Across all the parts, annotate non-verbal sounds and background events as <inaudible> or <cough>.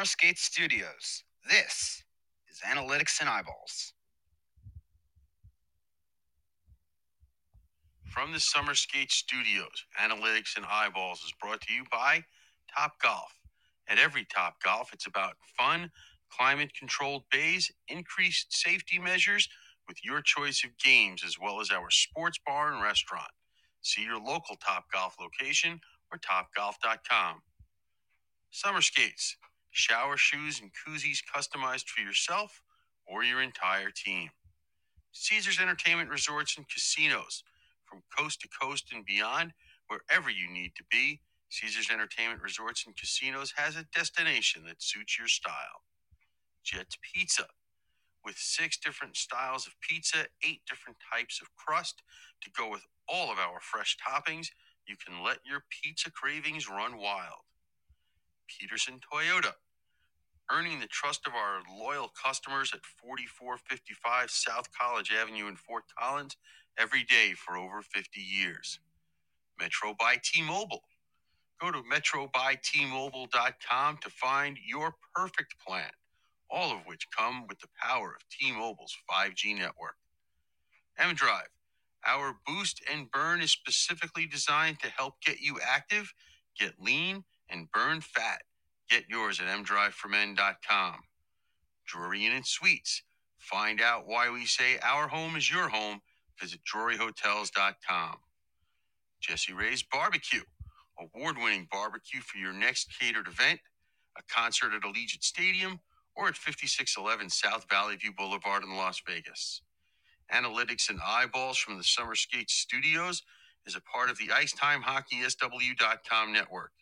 Summer Skate Studios. This is Analytics and Eyeballs. From the Summer Skate Studios, Analytics and Eyeballs is brought to you by Top Golf. At every Top Golf, it's about fun, climate controlled bays, increased safety measures with your choice of games, as well as our sports bar and restaurant. See your local Top Golf location or topgolf.com. Summer Skates, shower shoes and koozies customized for yourself or your entire team. Caesars Entertainment Resorts and Casinos, from coast to coast and beyond, wherever you need to be, Caesars Entertainment Resorts and Casinos has a destination that suits your style. Jet's Pizza, with six different styles of pizza, eight different types of crust to go with all of our fresh toppings, you can let your pizza cravings run wild. Peterson Toyota, earning the trust of our loyal customers at 4455 South College Avenue in Fort Collins every day for over 50 years. Metro by T Mobile. Go to metrobytmobile.com to find your perfect plan, all of which come with the power of T Mobile's 5G network. M Drive. Our boost and burn is specifically designed to help get you active, get lean, and burn fat. Get yours at mdriveformen.com. Drury Inn and Suites. Find out why we say our home is your home. Visit druryhotels.com. Jessie Rae's Barbecue. Award winning barbecue for your next catered event, a concert at Allegiant Stadium, or at 5611 South Valley View Boulevard in Las Vegas. Analytics and Eyeballs from the Summer Skate Studios is a part of the IcetimeHockeySW.com network.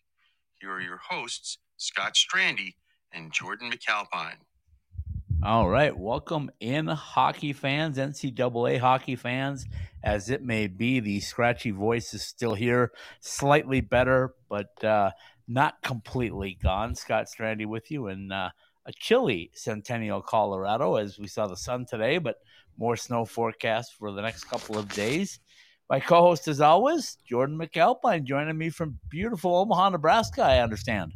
Here are your hosts, Scott Strandy and Jordan McAlpine. All right, welcome in, hockey fans, NCAA hockey fans, as it may be. The scratchy voice is still here, slightly better, but uh, not completely gone. Scott Strandy with you in uh, a chilly Centennial, Colorado, as we saw the sun today, but more snow forecast for the next couple of days. My co-host, as always, Jordan McAlpine, joining me from beautiful Omaha, Nebraska. I understand.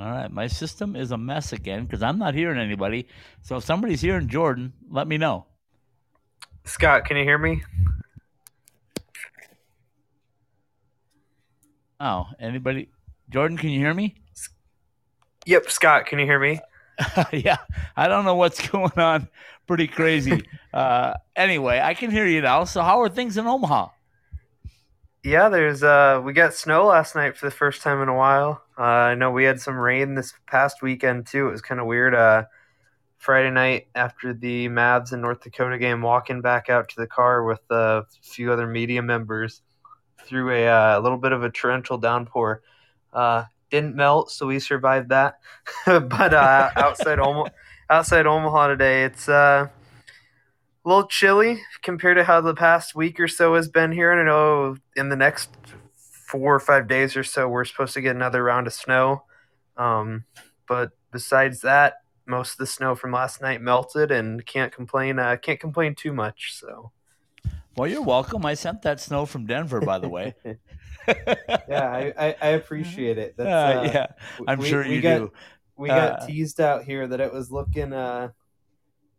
All right, my system is a mess again because I'm not hearing anybody. So if somebody's hearing Jordan, let me know. Scott, can you hear me? Oh, anybody? Jordan, can you hear me? Yep, Scott, can you hear me? <laughs> yeah, I don't know what's <laughs> going on. Pretty crazy. <laughs> uh, anyway, I can hear you now. So how are things in Omaha? Yeah, there's uh we got snow last night for the first time in a while. Uh, I know we had some rain this past weekend too. It was kind of weird. Uh, Friday night after the Mavs and North Dakota game, walking back out to the car with a few other media members through a, uh, a little bit of a torrential downpour. Uh, didn't melt, so we survived that. <laughs> but uh, <laughs> outside Omaha, outside Omaha today, it's uh, a little chilly compared to how the past week or so has been here. And I know in the next four or five days or so, we're supposed to get another round of snow. Um, but besides that, most of the snow from last night melted, and can't complain. Uh, can't complain too much. So. Well, you're welcome. I sent that snow from Denver, by the way. <laughs> yeah, I, I, I, appreciate it. That's, uh, uh, yeah, I'm we, sure we you got, do. We got teased out here that it was looking uh,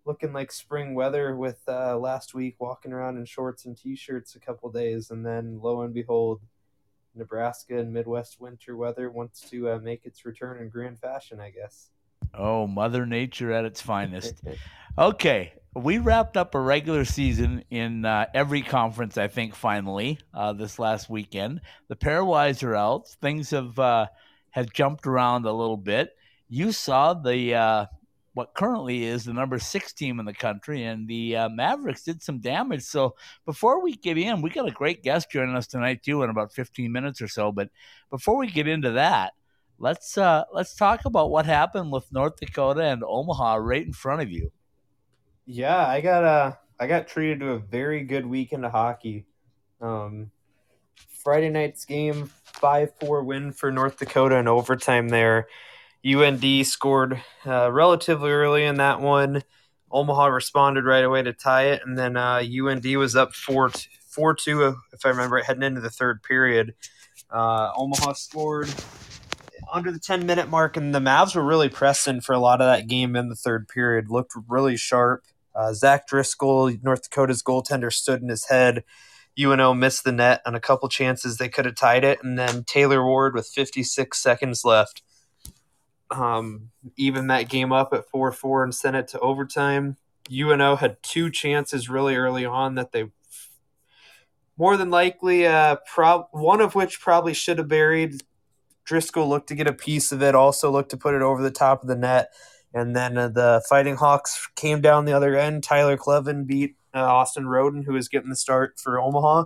looking like spring weather with uh, last week walking around in shorts and t-shirts a couple days, and then lo and behold, Nebraska and Midwest winter weather wants to uh, make its return in grand fashion, I guess. Oh, Mother Nature at its finest. <laughs> okay, we wrapped up a regular season in uh, every conference, I think, finally, uh, this last weekend. The pairwise are out. Things have, uh, have jumped around a little bit. You saw the uh, what currently is the number six team in the country, and the uh, Mavericks did some damage. So before we get in, we got a great guest joining us tonight too in about 15 minutes or so. But before we get into that, let's uh, let's talk about what happened with North Dakota and Omaha right in front of you. Yeah, I got uh, I got treated to a very good weekend of hockey. Um, Friday night's game, five four win for North Dakota in overtime there. UND scored uh, relatively early in that one. Omaha responded right away to tie it, and then uh, UND was up four four two if I remember it heading into the third period. Uh, Omaha scored under the 10 minute mark, and the Mavs were really pressing for a lot of that game in the third period. Looked really sharp. Uh, Zach Driscoll, North Dakota's goaltender, stood in his head. UNO missed the net on a couple chances they could have tied it, and then Taylor Ward with 56 seconds left um, even that game up at 4 4 and sent it to overtime. UNO had two chances really early on that they more than likely, uh, one of which probably should have buried. Driscoll looked to get a piece of it, also looked to put it over the top of the net. And then uh, the Fighting Hawks came down the other end. Tyler Kleven beat uh, Austin Roden, who was getting the start for Omaha.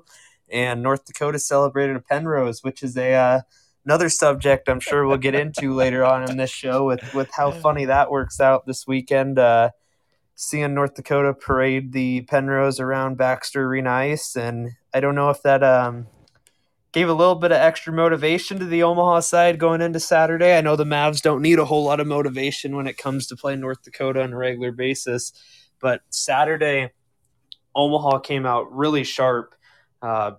And North Dakota celebrated a Penrose, which is a uh, another subject I'm sure we'll get into later on in this show with with how funny that works out this weekend. Uh, seeing North Dakota parade the Penrose around Baxter Arena ice, and I don't know if that um, gave a little bit of extra motivation to the Omaha side going into Saturday. I know the Mavs don't need a whole lot of motivation when it comes to playing North Dakota on a regular basis, but Saturday, Omaha came out really sharp. Uh,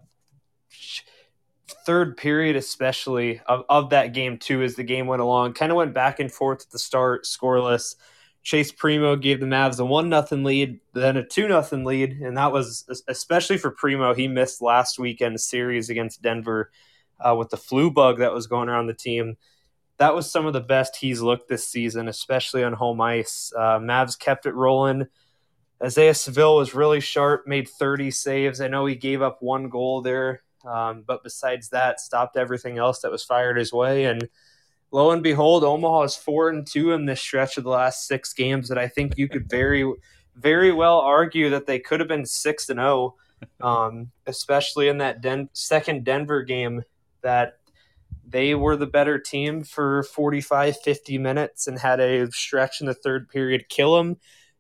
third period, especially of, of that game too, as the game went along, kind of went back and forth at the start, scoreless. Chayse Primeau gave the Mavs a one nothing lead, then a two nothing lead, and that was especially for Primeau. He missed last weekend's series against Denver uh, with the flu bug that was going around the team. That was some of the best he's looked this season, especially on home ice. Uh, Mavs kept it rolling. Isaiah Saville was really sharp, made 30 saves. I know he gave up one goal there um, but besides that, stopped everything else that was fired his way. And lo and behold, Omaha is four and two in this stretch of the last six games. That I think you could very, very well argue that they could have been six and zero, um, especially in that Den- second Denver game. That they were the better team for 45, 50 minutes and had a stretch in the third period kill them.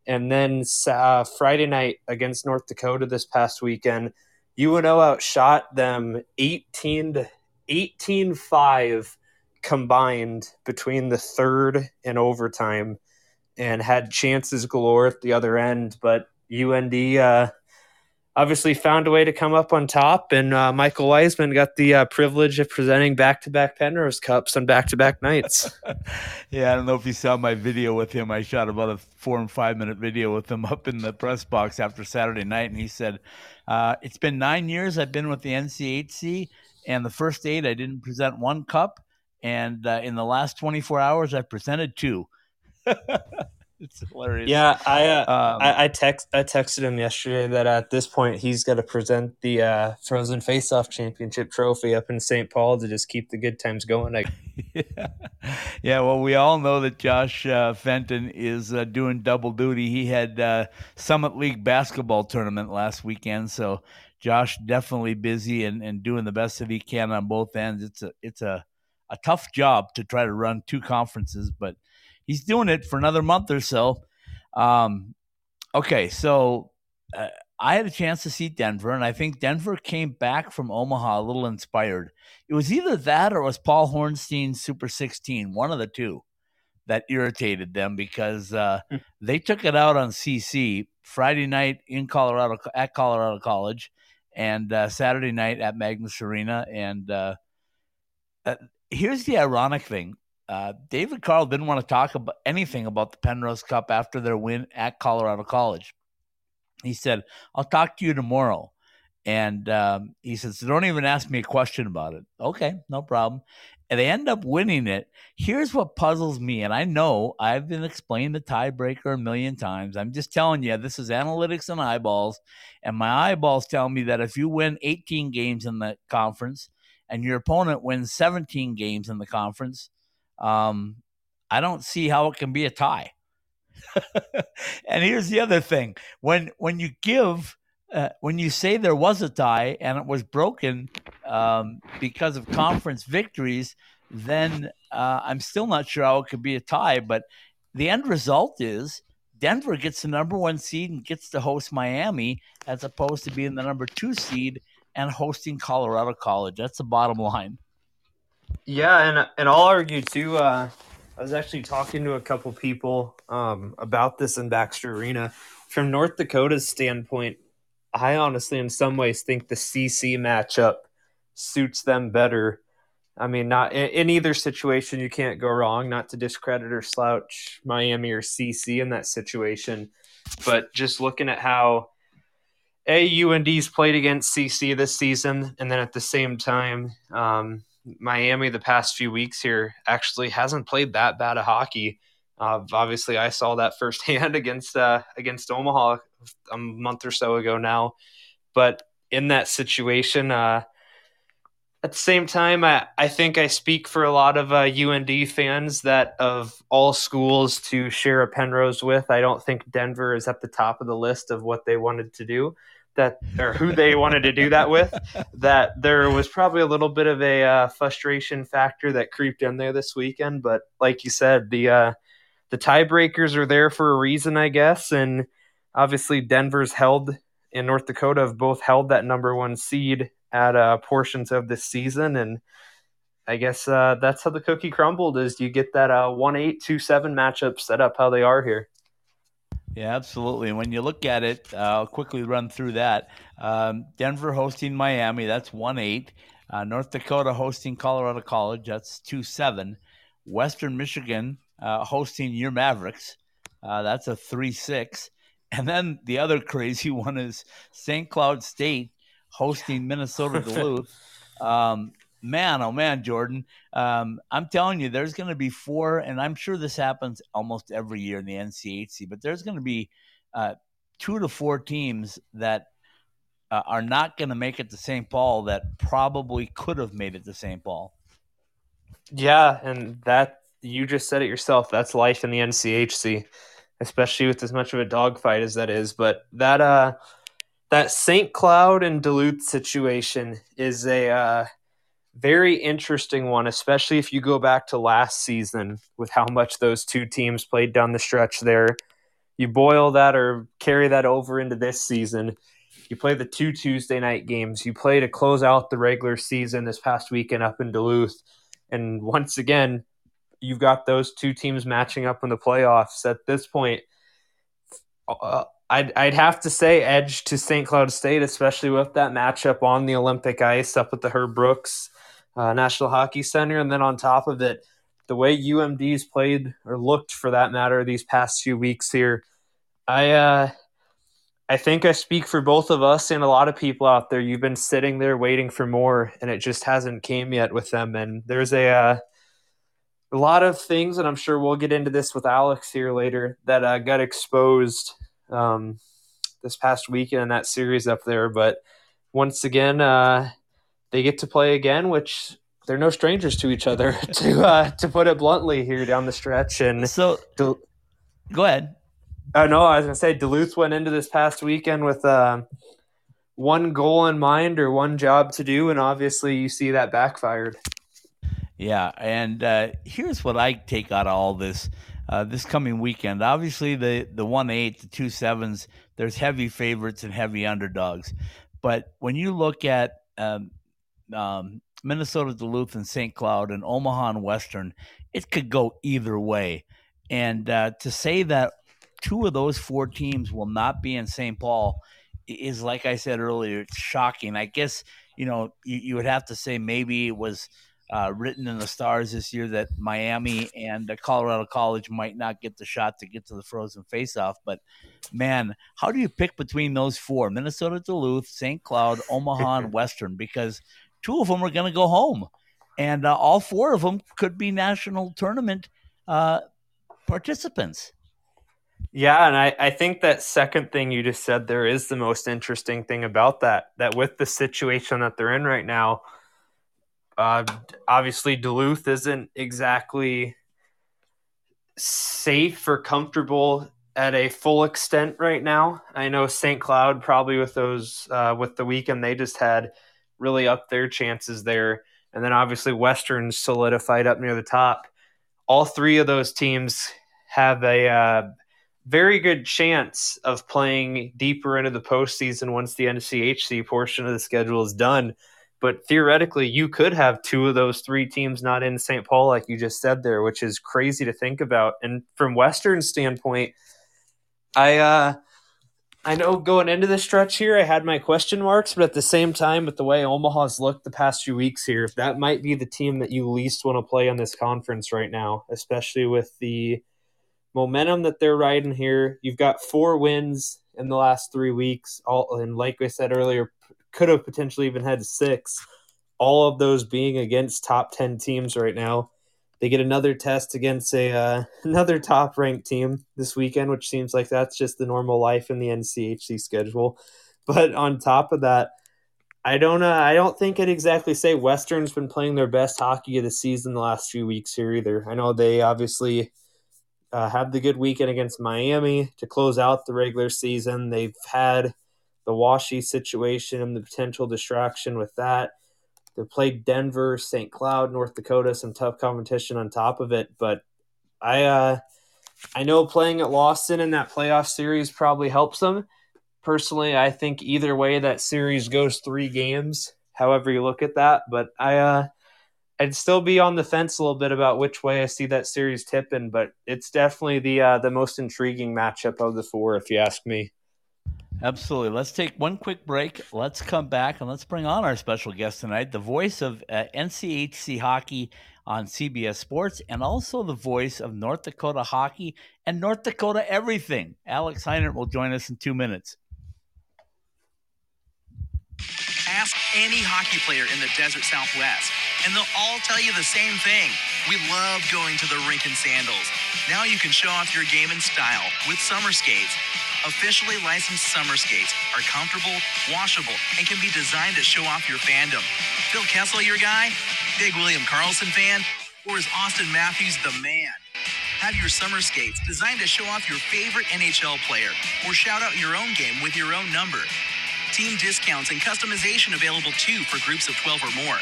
And then uh, Friday night against North Dakota this past weekend UNO outshot them 18 to 18 5 combined between the third and overtime and had chances galore at the other end. But UND uh, obviously found a way to come up on top, and uh, Michael Wiseman got the uh, privilege of presenting back to back Penrose Cups on back to back nights. <laughs> yeah, I don't know if you saw my video with him. I shot about a four and five minute video with him up in the press box after Saturday night, and he said, uh, it's been nine years I've been with the NCHC, and the first eight I didn't present one cup, and uh, in the last 24 hours I've presented two. <laughs> <laughs> it's hilarious. Yeah, I, uh, um, I I text I texted him yesterday that at this point he's got to present the uh, Frozen Face Off Championship trophy up in St. Paul to just keep the good times going. Like, <laughs> yeah. yeah, well, we all know that Josh uh, Fenton is uh, doing double duty. He had uh, Summit League basketball tournament last weekend, so Josh definitely busy and, and doing the best that he can on both ends. It's a it's a a tough job to try to run two conferences, but he's doing it for another month or so. Um, okay, so uh, I had a chance to see Denver, and I think Denver came back from Omaha a little inspired. It was either that or it was Paul Hornstein's Super 16, one of the two that irritated them because uh, hmm. they took it out on CC Friday night in Colorado at Colorado College and uh, Saturday night at Magness Arena. And uh, uh here's the ironic thing uh, David Carle didn't want to talk about anything about the Penrose Cup after their win at Colorado College. He said, "I'll talk to you tomorrow." And um, he says, "So don't even ask me a question about it." Okay, no problem. And they end up winning it. Here's what puzzles me, and I know I've been explaining the tiebreaker a million times. I'm just telling you, this is analytics and eyeballs, and my eyeballs tell me that if you win 18 games in the conference and your opponent wins 17 games in the conference, um, I don't see how it can be a tie. <laughs> and here's the other thing: when when you give, uh, when you say there was a tie and it was broken um, because of conference victories, then uh, I'm still not sure how it could be a tie. But the end result is Denver gets the number one seed and gets to host Miami, as opposed to being the number two seed and hosting Colorado College. That's the bottom line. Yeah, and and I'll argue too. Uh, I was actually talking to a couple people um, about this in Baxter Arena. From North Dakota's standpoint, I honestly, in some ways, think the CC matchup suits them better. I mean, not in, in either situation, you can't go wrong. Not to discredit or slouch Miami or CC in that situation, but just looking at how a UND's played against CC this season, and then at the same time, um, Miami the past few weeks here actually hasn't played that bad of hockey. Uh, obviously, I saw that firsthand <laughs> against uh, against Omaha a month or so ago now. But in that situation, uh, at the same time, I, I think I speak for a lot of uh, UND fans that of all schools to share a Penrose with, I don't think Denver is at the top of the list of what they wanted to do that or who they wanted to do that with <laughs> that there was probably a little bit of a uh, frustration factor that creeped in there this weekend but like you said the uh, the tiebreakers are there for a reason i guess and obviously denver's held in north dakota have both held that number one seed at uh, portions of this season and i guess uh, that's how the cookie crumbled is you get that uh, 1-8 2-7 matchup set up how they are here yeah, absolutely. And when you look at it, uh, I'll quickly run through that. Um, Denver hosting Miami, that's 1 8. Uh, North Dakota hosting Colorado College, that's 2 7. Western Michigan uh, hosting your Mavericks, uh, that's a 3 6. And then the other crazy <laughs> one is St. Cloud State hosting <laughs> Minnesota Duluth. Um, man, oh man, Jordan, um, I'm telling you, there's going to be four, and I'm sure this happens almost every year in the NCHC, but there's going to be uh, two to four teams that uh, are not going to make it to St. Paul that probably could have made it to St. Paul. Yeah, and that you just said it yourself. That's life in the NCHC, especially with as much of a dogfight as that is. But that uh, that St. Cloud and Duluth situation is a uh, very interesting one, especially if you go back to last season with how much those two teams played down the stretch there. You boil that or carry that over into this season. You play the two Tuesday night games. You play to close out the regular season this past weekend up in Duluth. And once again, you've got those two teams matching up in the playoffs. At this point, uh, I'd, I'd have to say edge to St. Cloud State, especially with that matchup on the Olympic ice up at the Herb Brooks uh, National Hockey Center. And then on top of it, the way UMD's played or looked for that matter these past few weeks here, I uh, I think I speak for both of us and a lot of people out there. You've been sitting there waiting for more, and it just hasn't came yet with them. And there's a uh, a lot of things, and I'm sure we'll get into this with Alex here later that uh, got exposed um, this past weekend in that series up there. But once again, uh, they get to play again, which they're no strangers to each other, <laughs> to uh, to put it bluntly here down the stretch. And so, Dul- go ahead. Oh no, I was gonna say Duluth went into this past weekend with uh, one goal in mind or one job to do, and obviously you see that backfired. Yeah, and uh, here's what I take out of all this. Uh, this coming weekend, obviously the the one eight, the two sevens, there's heavy favorites and heavy underdogs, but when you look at um, um, Minnesota Duluth and St. Cloud and Omaha and Western, it could go either way. And uh, to say that two of those four teams will not be in St. Paul is, like I said earlier, it's shocking. I guess, you know, you, you would have to say maybe it was uh, written in the stars this year that Miami and Colorado College might not get the shot to get to the frozen faceoff. But man, how do you pick between those four Minnesota Duluth, St. Cloud, Omaha, and <laughs> Western? Because – two of them are going to go home, and uh, all four of them could be national tournament uh, participants. Yeah, and I, I think that second thing you just said there is the most interesting thing about that. That with the situation that they're in right now, uh, obviously Duluth isn't exactly safe or comfortable at a full extent right now. I know St. Cloud probably with those uh, with the weekend they just had really up their chances there. And then obviously Western solidified up near the top. All three of those teams have a uh, very good chance of playing deeper into the postseason once the NCHC portion of the schedule is done. But theoretically, you could have two of those three teams not in St. Paul, like you just said there, which is crazy to think about. And from Western standpoint, I uh, I know going into the stretch here, I had my question marks, but at the same time, with the way Omaha's looked the past few weeks here, that might be the team that you least want to play on this conference right now, especially with the momentum that they're riding here. You've got four wins in the last three weeks, all and like I said earlier, could have potentially even had six. All of those being against top ten teams right now. They get another test against a uh, <laughs> another top ranked team this weekend, which seems like that's just the normal life in the NCHC schedule. But on top of that, I don't uh, I don't think I'd exactly say Western's been playing their best hockey of the season the last few weeks here either. I know they obviously uh, have the good weekend against Miami to close out the regular season. They've had the Washi situation and the potential distraction with that. They played Denver, St. Cloud, North Dakota, some tough competition on top of it. But I uh, I know playing at Lawson in that playoff series probably helps them. Personally, I think either way that series goes three games, however you look at that. But I uh, I'd still be on the fence a little bit about which way I see that series tipping, but it's definitely the uh, the most intriguing matchup of the four, if you ask me. Absolutely. Let's take one quick break. Let's come back and let's bring on our special guest tonight, the voice of uh, NCHC hockey on CBS Sports, and also the voice of North Dakota hockey and North Dakota everything. Alex Heinert will join us in two minutes. Ask any hockey player in the desert Southwest, and they'll all tell you the same thing. We love going to the rink in sandals. Now you can show off your game in style with summer skates. Officially licensed summer skates are comfortable, washable, and can be designed to show off your fandom. Phil Kessel, your guy? Big William Karlsson fan? Or is Auston Matthews the man? Have your summer skates designed to show off your favorite NHL player or shout out your own game with your own number. Team discounts and customization available too for groups of 12 or more.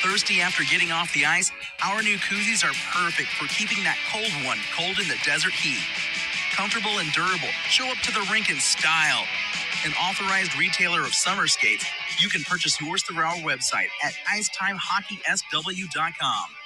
Thirsty after getting off the ice? Our new koozies are perfect for keeping that cold one cold in the desert heat comfortable and durable. Show up to the rink in style. An authorized retailer of summer skates, you can purchase yours through our website at icetimehockeysw.com.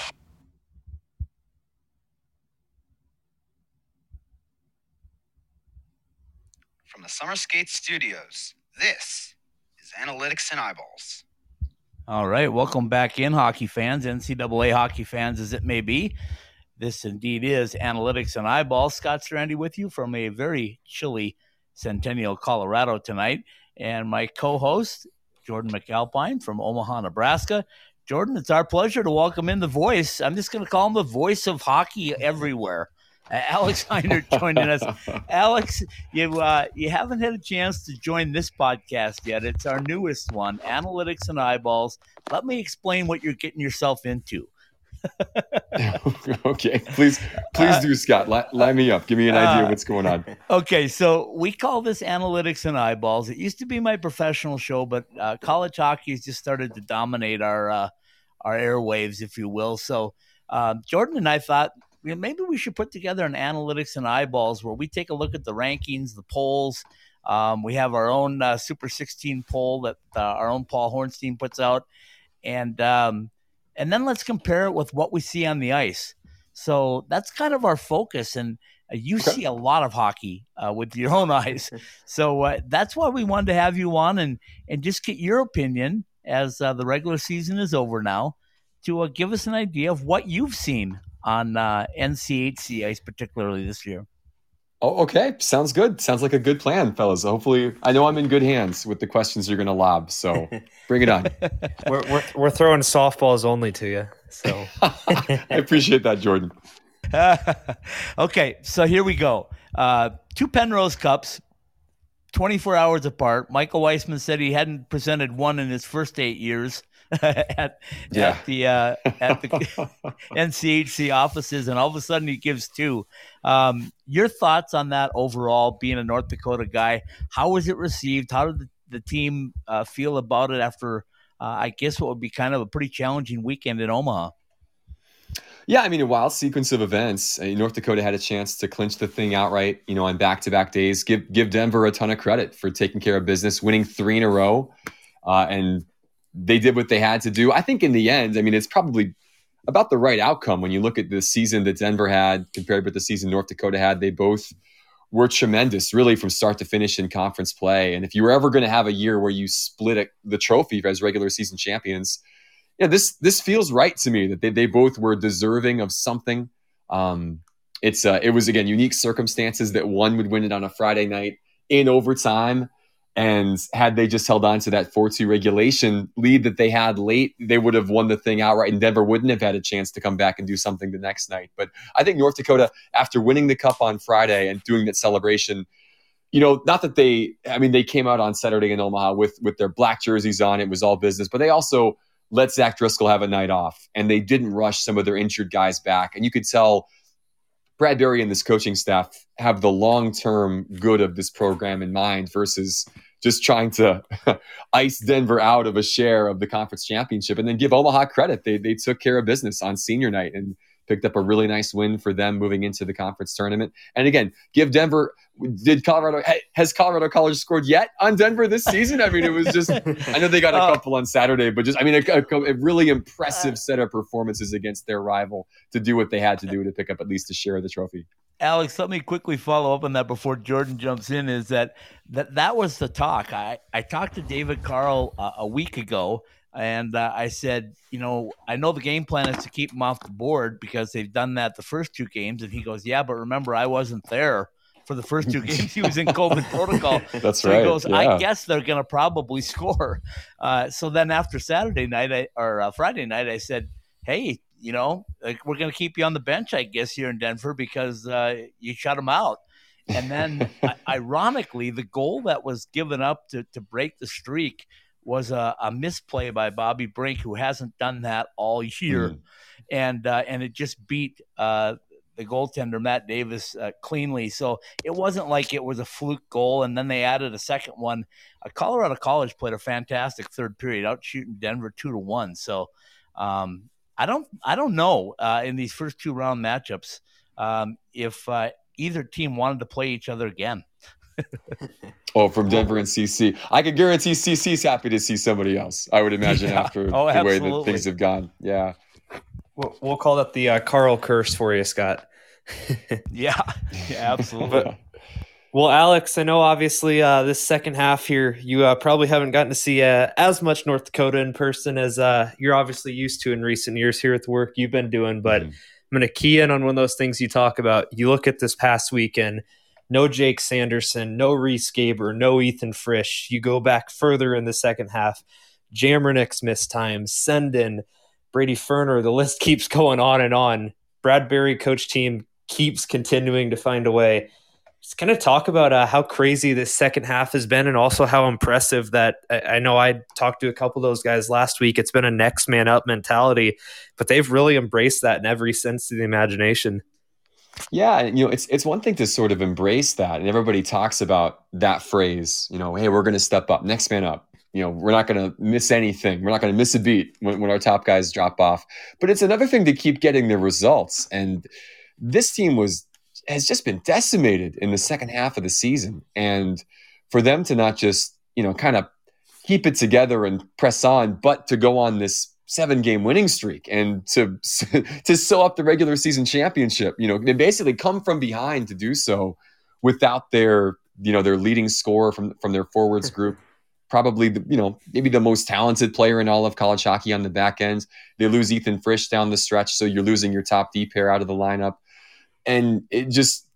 Summer Skate Studios, this is Analytics and Eyeballs. All right, welcome back in, hockey fans, NCAA hockey fans as it may be. This indeed is Analytics and Eyeballs. Scott Strandy with you from a very chilly Centennial, Colorado tonight. And my co host, Jordan McAlpine from Omaha, Nebraska. Jordan, it's our pleasure to welcome in the voice. I'm just going to call him the voice of hockey everywhere. <laughs> Uh, Alex Heinert joining us. <laughs> Alex, you uh, you haven't had a chance to join this podcast yet. It's our newest one, Analytics and Eyeballs. Let me explain what you're getting yourself into. <laughs> okay, please, please do, Scott. Line, line me up. Give me an idea uh, what's going on. Okay, so we call this Analytics and Eyeballs. It used to be my professional show, but uh, college hockey has just started to dominate our uh, our airwaves, if you will. So um, Jordan and I thought maybe we should put together an Analytics and Eyeballs where we take a look at the rankings, the polls. Um, we have our own uh, Super 16 poll that uh, our own Paul Hornstein puts out, and um, and then let's compare it with what we see on the ice. So that's kind of our focus, and uh, you see a lot of hockey uh, with your own <laughs> eyes. So uh, that's why we wanted to have you on and and just get your opinion as uh, the regular season is over now to give us an idea of what you've seen on uh, NCHC ice, particularly this year. Oh, okay. Sounds good. Sounds like a good plan, fellas. Hopefully, I know I'm in good hands with the questions you're going to lob. So <laughs> bring it on. we're, we're, we're throwing softballs only to you. So <laughs> I appreciate that, Jordan. <laughs> okay. So here we go. uh, two Penrose Cups, 24 hours apart. Michael Weissman said he hadn't presented one in his first eight years <laughs> at, Yeah. at the uh, at the <laughs> NCHC offices, and all of a sudden he gives two. Um, your thoughts on that overall, being a North Dakota guy? How was it received? How did the, the team uh, feel about it after, uh, I guess, what would be kind of a pretty challenging weekend in Omaha? Yeah, I mean, a wild sequence of events. Uh, North Dakota had a chance to clinch the thing outright, you know, on back-to-back days. Give give Denver a ton of credit for taking care of business, winning three in a row, uh, and they did what they had to do. I think in the end, I mean, it's probably about the right outcome when you look at the season that Denver had compared with the season North Dakota had. They both were tremendous, really, from start to finish in conference play. And if you were ever going to have a year where you split it, the trophy as regular season champions, yeah, this this feels right to me that they, they both were deserving of something. Um, it's uh, it was again unique circumstances that one would win it on a Friday night in overtime, and had they just held on to that four two regulation lead that they had late, they would have won the thing outright, and Denver wouldn't have had a chance to come back and do something the next night. But I think North Dakota, after winning the cup on Friday and doing that celebration, you know, not that they, I mean, they came out on Saturday in Omaha with with their black jerseys on. It was all business, but they also let Zach Driscoll have a night off, and they didn't rush some of their injured guys back. And you could tell Brad Berry and this coaching staff have the long term good of this program in mind versus just trying to <laughs> ice Denver out of a share of the conference championship and then give Omaha credit. They, they took care of business on senior night and picked up a really nice win for them moving into the conference tournament. And again, give Denver. Did Colorado has Colorado College scored yet on Denver this season? I mean, it was just. I know they got a <laughs> Oh. couple on Saturday, but just I mean, a, a- a really impressive set of performances against their rival to do what they had to do to pick up at least a share of the trophy. Alex, let me quickly follow up on that before Jordan jumps in. Is that that that was the talk? I I talked to David Carle uh, a week ago, and uh, I said, you know, I know the game plan is to keep him off the board because they've done that the first two games, and he goes, yeah, but remember, I wasn't there for the first two <laughs> games. He was in COVID protocol. <laughs> That's So right. he goes, yeah. I guess they're going to probably <laughs> score. Uh, so then after Saturday night I, or uh, Friday night, I said, hey, you know, like we're going to keep you on the bench, I guess, here in Denver because uh, you shut them out. And then, ironically, the goal that was given up to, to break the streak was a, a misplay by Bobby Brink, who hasn't done that all year, Mm. and uh, and it just beat uh, the goaltender Matt Davis uh, cleanly. So it wasn't like it was a fluke goal, and then they added a second one. Uh, Colorado College played a fantastic third period, out shooting Denver two to one. So um, I don't I don't know uh, in these first two round matchups um, if uh, either team wanted to play each other again. Oh, from Denver and CC. I can guarantee CC's happy to see somebody else. I would imagine Yeah. after Oh, the way that things have gone. Yeah. We'll, we'll call that the uh, Carle curse for you, Scott. <laughs> Yeah, yeah absolutely. But- Well, Alex, I know obviously uh, this second half here, you uh, probably haven't gotten to see uh, as much North Dakota in person as uh, you're obviously used to in recent years here at the work you've been doing. But Mhm. I'm going to key in on one of those things you talk about. You look at this past weekend, no Jake Sanderson, no Riese Gaber, no Ethan Frisch. You go back further in the second half, Jamernik's missed time, Senden, Brady Ferner, the list <laughs> keeps going on and on. Brad Berry coach team keeps continuing to find a way. Just kind of talk about uh, how crazy this second half has been, and also how impressive that I, I know I talked to a couple of those guys last week. It's been a next man up mentality, but they've really embraced that in every sense of the imagination. Yeah, you know, it's it's one thing to sort of embrace that, and everybody talks about that phrase. You know, hey, we're going to step up, next man up. You know, we're not going to miss anything. We're not going to miss a beat when, when our top guys drop off. But it's another thing to keep getting the results. And this team was has just been decimated in the second half of the season, and for them to not just you know kind of keep it together and press on, but to go on this seven game winning streak and to <laughs> to sew up the regular season championship. You know, they basically come from behind to do so without their you know their leading scorer from from their forwards <laughs> group. Probably the you know maybe the most talented player in all of college hockey on the back end. They lose Ethan Frisch down the stretch, so you're losing your top D pair out of the lineup, and it just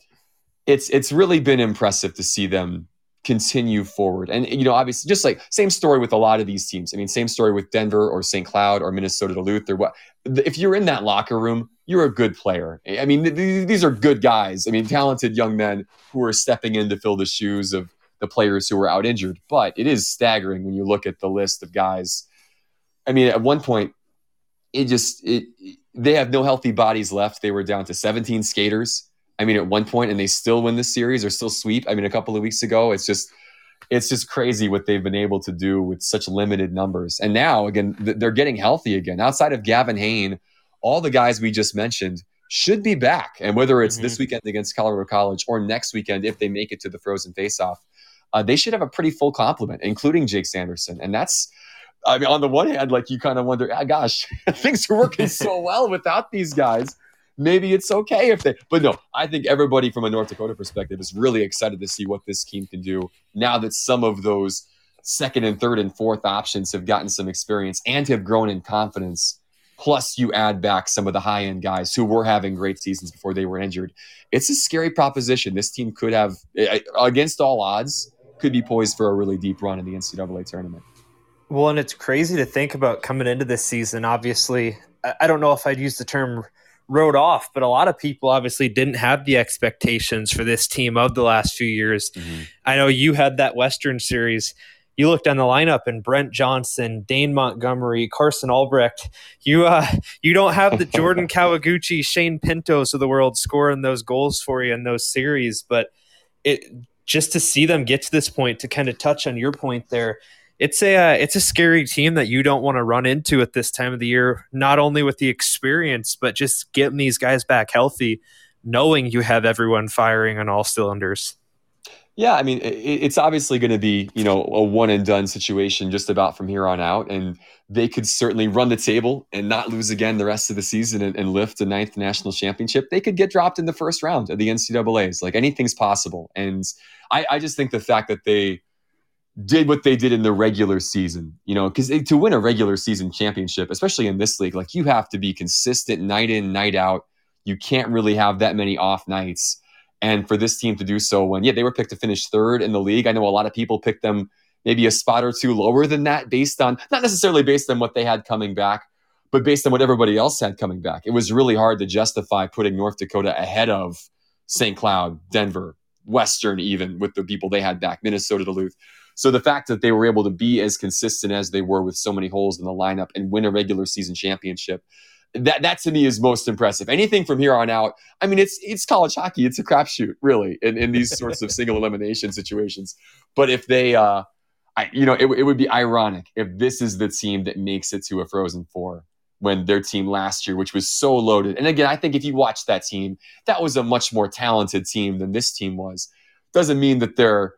it's it's really been impressive to see them continue forward. And you know, obviously, just like same story with a lot of these teams. I mean, same story with Denver or St. Cloud or Minnesota Duluth or what. if you're in that locker room, you're a good player. I mean, th- th- these are good guys. I mean, talented young men who are stepping in to fill the shoes of the players who were out injured. But it is staggering when you look at the list of guys. I mean, at one point, it just it they have no healthy bodies left. They were down to 17 skaters. I mean, at one point, and they still win the series or still sweep. I mean, a couple of weeks ago, it's just it's just crazy what they've been able to do with such limited numbers. And now, again, they're getting healthy again. Outside of Gavin Hain, all the guys we just mentioned should be back. And whether it's mm-hmm. this weekend against Colorado College or next weekend, if they make it to the Frozen Faceoff, uh, they should have a pretty full complement, including Jake Sanderson. And that's, I mean, on the one hand, like you kind of wonder, oh, gosh, <laughs> things are working so well without these guys. Maybe it's okay if they, but no, I think everybody from a North Dakota perspective is really excited to see what this team can do now that some of those second and third and fourth options have gotten some experience and have grown in confidence plus you add back some of the high end guys who were having great seasons before they were injured. It's a scary proposition. This team could have, against all odds, could be poised for a really deep run in the NCAA tournament. Well, and it's crazy to think about coming into this season. Obviously, I don't know if I'd use the term wrote off, but a lot of people obviously didn't have the expectations for this team of the last few years. Mm-hmm. I know you had that Western series. You looked down the lineup and Brent Johnson, Dane Montgomery, Carson Albrecht. You uh, you don't have the Jordan <laughs> Kawaguchi, Shane Pintos of the world scoring those goals for you in those series, but it just to see them get to this point to kind of touch on your point there it's a uh, it's a scary team that you don't want to run into at this time of the year not only with the experience but just getting these guys back healthy knowing you have everyone firing on all cylinders. Yeah i mean it's obviously going to be you know a one and done situation just about from here on out and they could certainly run the table and not lose again the rest of the season and, and lift a ninth national championship. They could get dropped in the first round of the ncaa's like anything's possible and I, I just think the fact that they did what they did in the regular season, you know, because to win a regular season championship, especially in this league, like you have to be consistent night in, night out. You can't really have that many off nights. And for this team to do so when, yeah, they were picked to finish third in the league. I know a lot of people picked them maybe a spot or two lower than that based on, not necessarily based on what they had coming back, but based on what everybody else had coming back. It was really hard to justify putting North Dakota ahead of St. Cloud, Denver, Western, even with the people they had back, Minnesota, Duluth. So the fact that they were able to be as consistent as they were with so many holes in the lineup and win a regular season championship, that that to me is most impressive. Anything from here on out, I mean, it's it's college hockey. It's a crapshoot, really, in, in these <laughs> sorts of single elimination situations. But if they, uh, I, you know, it, it would be ironic if this is the team that makes it to a Frozen Four when their team last year, which was so loaded. And again, I think if you watch that team, that was a much more talented team than this team was. Doesn't mean that they're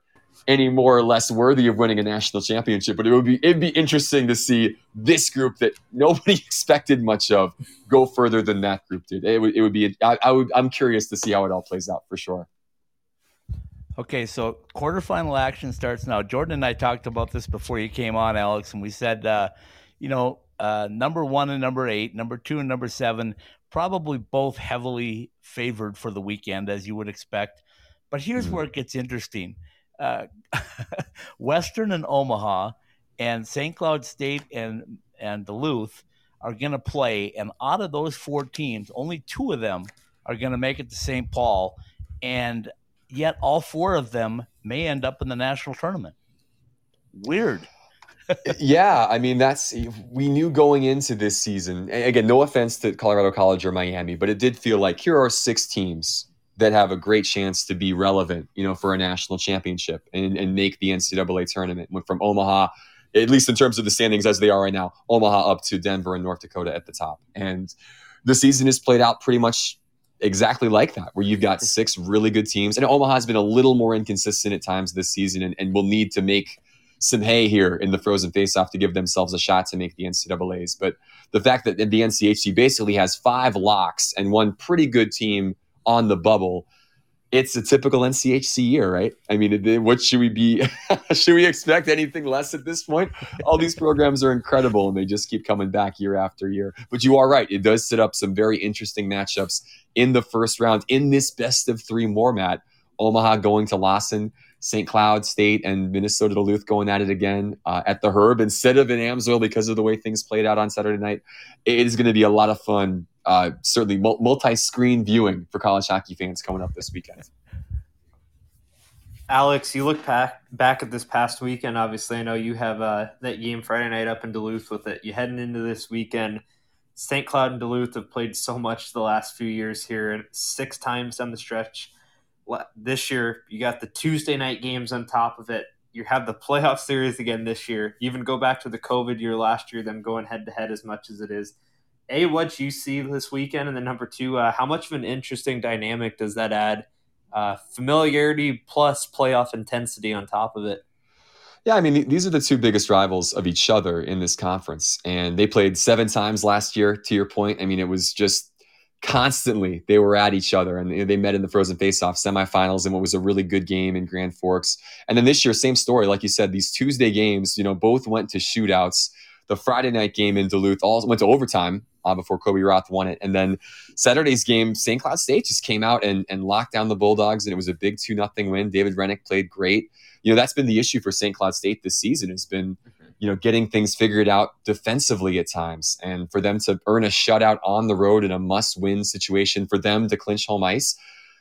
any more or less worthy of winning a national championship. But it would be it'd be interesting to see this group that nobody <laughs> expected much of go further than that group did. It would it would be I, I would I'm curious to see how it all plays out for sure. Okay, so quarterfinal action starts now. Jordan and I talked about this before you came on, Alex, and we said, uh, you know, uh, number one and number eight, number two and number seven, probably both heavily favored for the weekend, as you would expect. But here's mm-hmm. where it gets interesting uh, <laughs> Western and Omaha and St. Cloud State and and Duluth are going to play, and out of those four teams, only two of them are going to make it to St. Paul, and yet all four of them may end up in the national tournament. Weird. <laughs> yeah, I mean that's we knew going into this season. Again, no offense to Colorado College or Miami, but it did feel like here are six teams that have a great chance to be relevant, you know, for a national championship and, and make the NCAA tournament. Went from Omaha, at least in terms of the standings as they are right now, Omaha up to Denver and North Dakota at the top. And the season has played out pretty much exactly like that, where you've got six really good teams. And Omaha has been a little more inconsistent at times this season and, and will need to make some hay here in the frozen faceoff to give themselves a shot to make the NCAAs. But the fact that the NCHC basically has five locks and one pretty good team on the bubble. It's a typical NCHC year, right? I mean, what should we be? <laughs> should we expect anything less at this point? All these programs are incredible and they just keep coming back year after year. But you are right. It does set up some very interesting matchups in the first round in this best of three format Omaha going to Lawson, St. Cloud State, and Minnesota Duluth going at it again uh, at the Herb instead of in Amsoil because of the way things played out on Saturday night. It is going to be a lot of fun. Uh, certainly, multi-screen viewing for college hockey fans coming up this weekend. Alex, you look back back at this past weekend. Obviously, I know you have uh, that game Friday night up in Duluth with it. You heading into this weekend. St. Cloud and Duluth have played so much the last few years here, six times down the stretch. This year, you got the Tuesday night games on top of it. You have the playoff series again this year. You even go back to the COVID year last year, them going head to head as much as it is. A, what you see this weekend, and then number two, uh, how much of an interesting dynamic does that add? uh, familiarity plus playoff intensity on top of it. Yeah, I mean, these are the two biggest rivals of each other in this conference. And they played seven times last year, to your point. I mean, it was just constantly they were at each other and they met in the frozen faceoff semifinals and what was a really good game in grand forks and then this year same story like you said these tuesday games you know both went to shootouts the friday night game in duluth all went to overtime uh, before Kobe Roth won it. And then Saturday's game, St. Cloud State just came out and, and locked down the Bulldogs, and it was a big 2 nothing win. Dávid Hrenák played great. You know, that's been the issue for St. Cloud State this season It's been, mm-hmm. you know, getting things figured out defensively at times. And for them to earn a shutout on the road in a must win situation, for them to clinch home ice,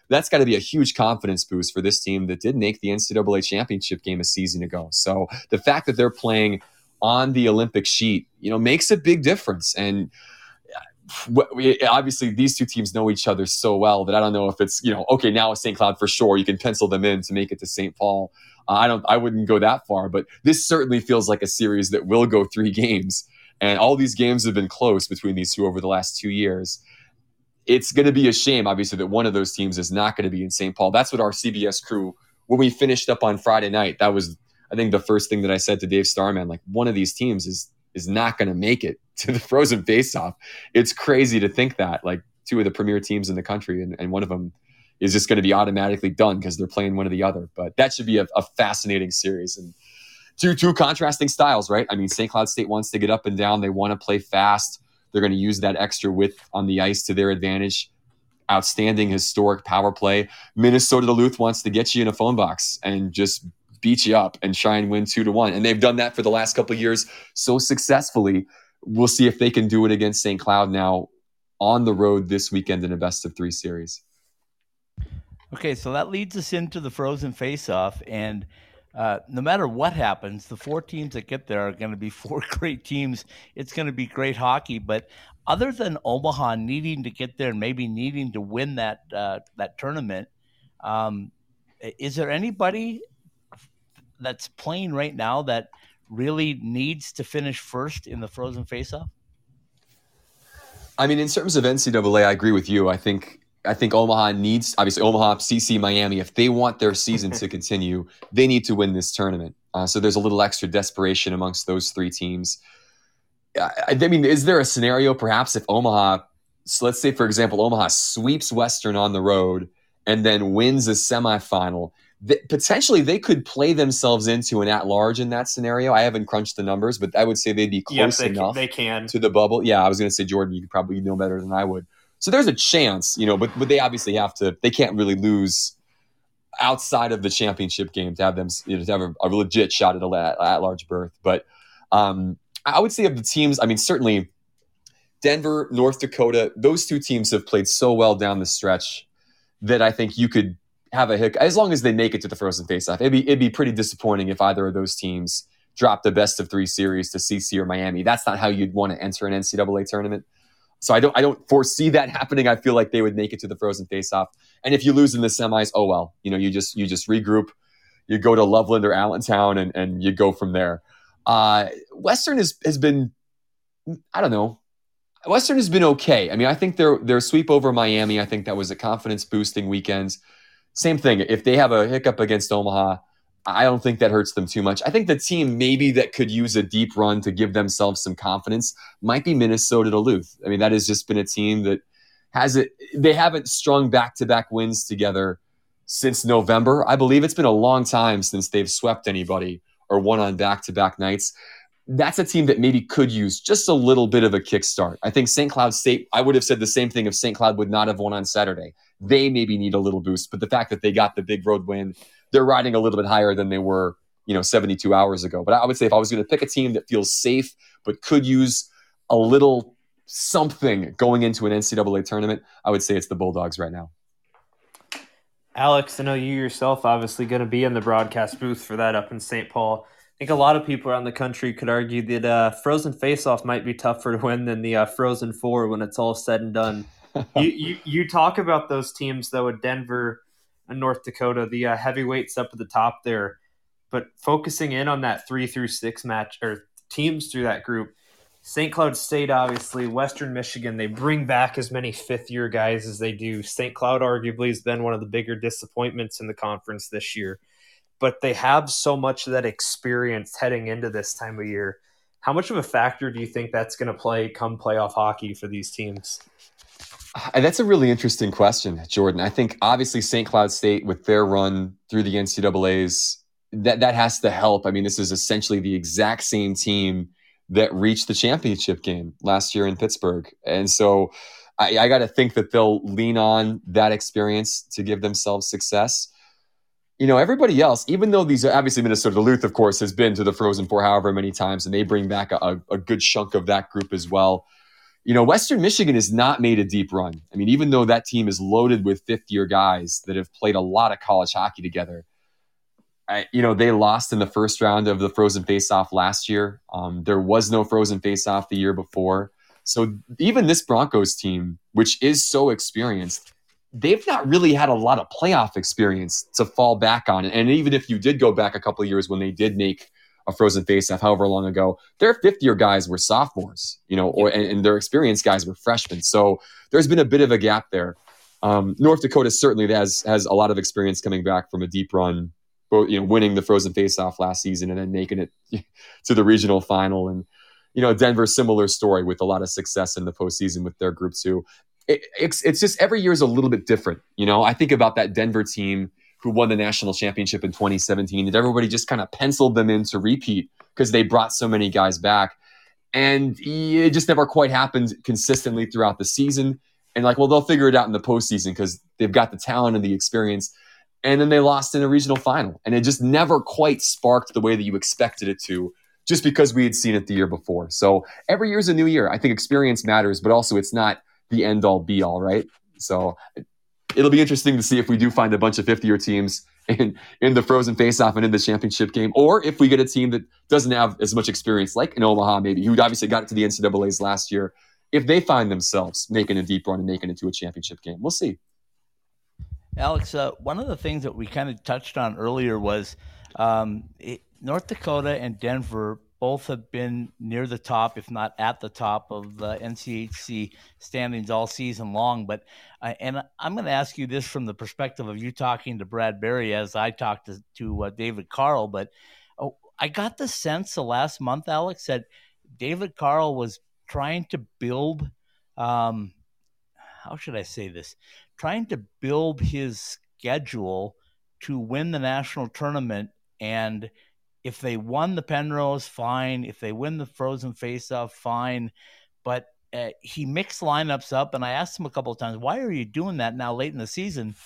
that's got to be a huge confidence boost for this team that did make the NCAA championship game a season ago. So the fact that they're playing on the Olympic sheet, you know, makes a big difference. And obviously these two teams know each other so well that I don't know if it's you know okay now St. Cloud for sure you can pencil them in to make it to St. Paul. Uh, I don't I wouldn't go that far, but this certainly feels like a series that will go three <laughs> games, and all these games have been close between these two over the last two years. It's going to be a shame, obviously, that one of those teams is not going to be in St. Paul. That's what our CBS crew when we finished up on Friday night. That was I think the first thing that I said to Dave Starman, like one of these teams is is not going to make it <laughs> to the frozen faceoff. It's crazy to think that like two of the premier teams in the country and, and one of them is just going to be automatically done because they're playing one or the other. But that should be a, a, fascinating series and two two contrasting styles, right? I mean, St. Cloud State wants to get up and down. They want to play fast. They're going to use that extra width on the ice to their advantage. Outstanding historic power play. Minnesota Duluth wants to get you in a phone box and just beat you up and try and win two to one. And they've done that for the last couple years so successfully. We'll see if they can do it against St. Cloud now on the road this weekend in a best of three series. Okay, so that leads us into the frozen face-off, and uh, no matter what happens, the four teams that get there are going to be <laughs> four great teams. It's going to be great hockey. But other than Omaha needing to get there and maybe needing to win that uh, that tournament, um, is there anybody that's playing right now that really needs to finish first in the Frozen Faceoff? I mean, in terms of NCAA, I agree with you. I think I think Omaha needs obviously Omaha, CC, Miami. If they want their season to <laughs> continue, they need to win this tournament. Uh, so there's a little extra desperation amongst those three teams. I, I mean, is there a scenario perhaps if Omaha, so let's say for example, Omaha sweeps Western on the road and then wins a semifinal? Potentially they could play themselves into an at large in that scenario. I haven't crunched the numbers, but I would say they'd be close yep, they enough. Can, they can to the bubble. Yeah, I was going to say Jordan, you could probably know better than I would. So there's a chance, you know, but but they obviously have to. They can't really lose outside of the championship game to have them you know, to have a, a legit shot at a at large berth. But um, I would say of the teams, I mean, certainly Denver, North Dakota, those two teams have played so well down the stretch that I think you could have a hiccup as long as they make it to the frozen faceoff. It'd be it'd be pretty disappointing if either of those teams dropped the best of three series to CC or Miami. That's not how you'd want to enter an NCAA tournament. So I don't I don't foresee that happening. I feel like they would make it to the frozen faceoff. And if you lose in the semis, oh well. You know, you just you just regroup, you go to Loveland or Allentown and, and you go from there. Uh, Western has has been I don't know. Western has been okay. I mean, I think their their sweep over Miami, I think that was a confidence boosting weekend same thing. If they have a hiccup against Omaha, I don't think that hurts them too much. I think the team maybe that could use a deep run to give themselves some confidence might be Minnesota Duluth. I mean, that has just been a team that has it. They haven't strung back to back wins together since November. I believe it's been a long time since they've swept anybody or won on back to back nights. That's a team that maybe could use just a little bit of a kickstart. I think St. Cloud State, I would have said the same thing if St. Cloud would not have won on Saturday they maybe need a little boost. But the fact that they got the big road win, they're riding a little bit higher than they were, you know, 72 hours ago. But I would say if I was going to pick a team that feels safe but could use a little something going into an NCAA tournament, I would say it's the Bulldogs right now. Alex, I know you yourself obviously going to be in the broadcast booth for that up in St. Paul. I think a lot of people around the country could argue that uh, Frozen Faceoff might be tougher to win than the uh, Frozen Four when it's all said and done. <laughs> you, you, you talk about those teams though at Denver and North Dakota, the uh, heavyweights up at the top there, but focusing in on that three through six match or teams through that group St. Cloud State, obviously, Western Michigan, they bring back as many fifth year guys as they do. St. Cloud arguably has been one of the bigger disappointments in the conference this year, but they have so much of that experience heading into this time of year. How much of a factor do you think that's going to play come playoff hockey for these teams? Uh, that's a really interesting question, Jordan. I think obviously St. Cloud State with their run through the NCAA's that that has to help. I mean, this is essentially the exact same team that reached the championship game last year in Pittsburgh. And so I, I got to think that they'll lean on that experience to give themselves success. You know, everybody else, even though these obviously Minnesota Duluth, of course, has been to the Frozen Four however many times, and they bring back a, a good chunk of that group as well. You know, Western Michigan has not made a deep run. I mean, even though that team is loaded with fifth year guys that have played a lot of college hockey together, I, you know, they lost in the first round of the Frozen Faceoff last year. Um, there was no Frozen Faceoff the year before. So even this Broncos team, which is so experienced, they've not really had a lot of playoff experience to fall back on. And even if you did go back a couple of years when they did make a Frozen Faceoff, however long ago, their fifth year guys were sophomores, you know, or and, and their experienced guys were freshmen. So there's been a bit of a gap there. Um, North Dakota certainly has has a lot of experience coming back from a deep run both you know winning the Frozen Faceoff last season and then making it <laughs> to the regional final. And you know Denver similar story with a lot of success in the postseason with their group two. It, it's it's just every year is a little bit different. You know, I think about that Denver team who won the national championship in 2017, and everybody just kind of penciled them in to repeat because they brought so many guys back. And it just never quite happened consistently throughout the season. And like, well, they'll figure it out in the postseason because they've got the talent and the experience and then they lost in a regional final. And it just never quite sparked the way that you expected it to, just because we had seen it the year before. So every year is a new year. I think experience matters, but also it's not the end all be all, right? So it'll be interesting to see if we do find a bunch of 50 year teams in, in the frozen faceoff and in the championship game, or if we get a team that doesn't have as much experience, like in Omaha, maybe, who obviously got it to the NCAAs last year, if they find themselves making a deep run and making it to a championship game. We'll see. Alex, uh, one of the things that we kind of touched on earlier was um, it, North Dakota and Denver both have been near the top, if not at the top of the NCHC standings all season long. But uh, and I'm going to ask you this from the perspective of you talking to Brad Berry as I talked to, to uh, David Carle. But oh, I got the sense the last month, Alex, that David Carle was trying to build. Um, how should I say this? trying to build his schedule to win the national tournament. And if they won the Penrose, fine. If they win the Frozen Faceoff, fine. But uh, he mixed lineups up, and I asked him a couple of times, "Why are you doing that now, late in the season?"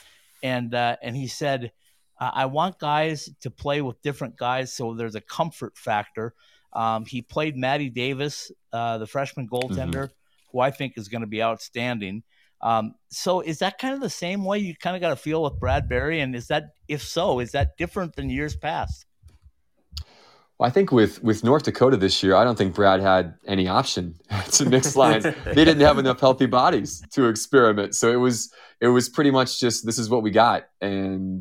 And uh, and he said, "I want guys to play with different guys, so there's a comfort factor." Um, he played Maddie Davis, uh, the freshman goaltender, mm-hmm. who I think is going to be outstanding. Um, so is that kind of the same way you kind of got to feel with Brad Berry? And is that, if so, is that different than years past? Well, I think with with North Dakota this year, I don't think Brad had any option <laughs> to mix <laughs> lines. they didn't have enough healthy bodies to experiment, so it was it was pretty much just this is what we got, and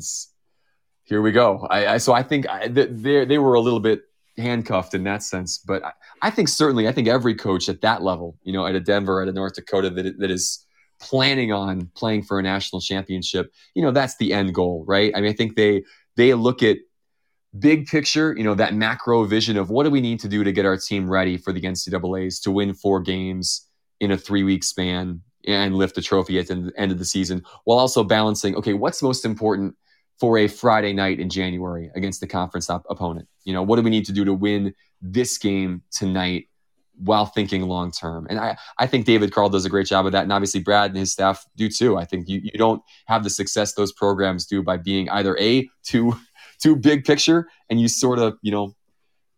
here we go. I, I so I think I, they they were a little bit handcuffed in that sense, but I, I, think certainly I think every coach at that level, you know, at a Denver, at a North Dakota, that that is planning on playing for a national championship, you know, that's the end goal, right? I mean, I think they they look at big picture, you know, that macro vision of what do we need to do to get our team ready for the NCAA's to win four games in a three week span and lift the trophy at the end of the season, while also balancing, okay, what's most important for a Friday night in January against the conference op- opponent? You know, what do we need to do to win this game tonight while thinking long term. And I, I think David Carle does a great job of that. And obviously Brad and his staff do too. I think you, you don't have the success those programs do by being either A, too too big picture, and you sort of, you know,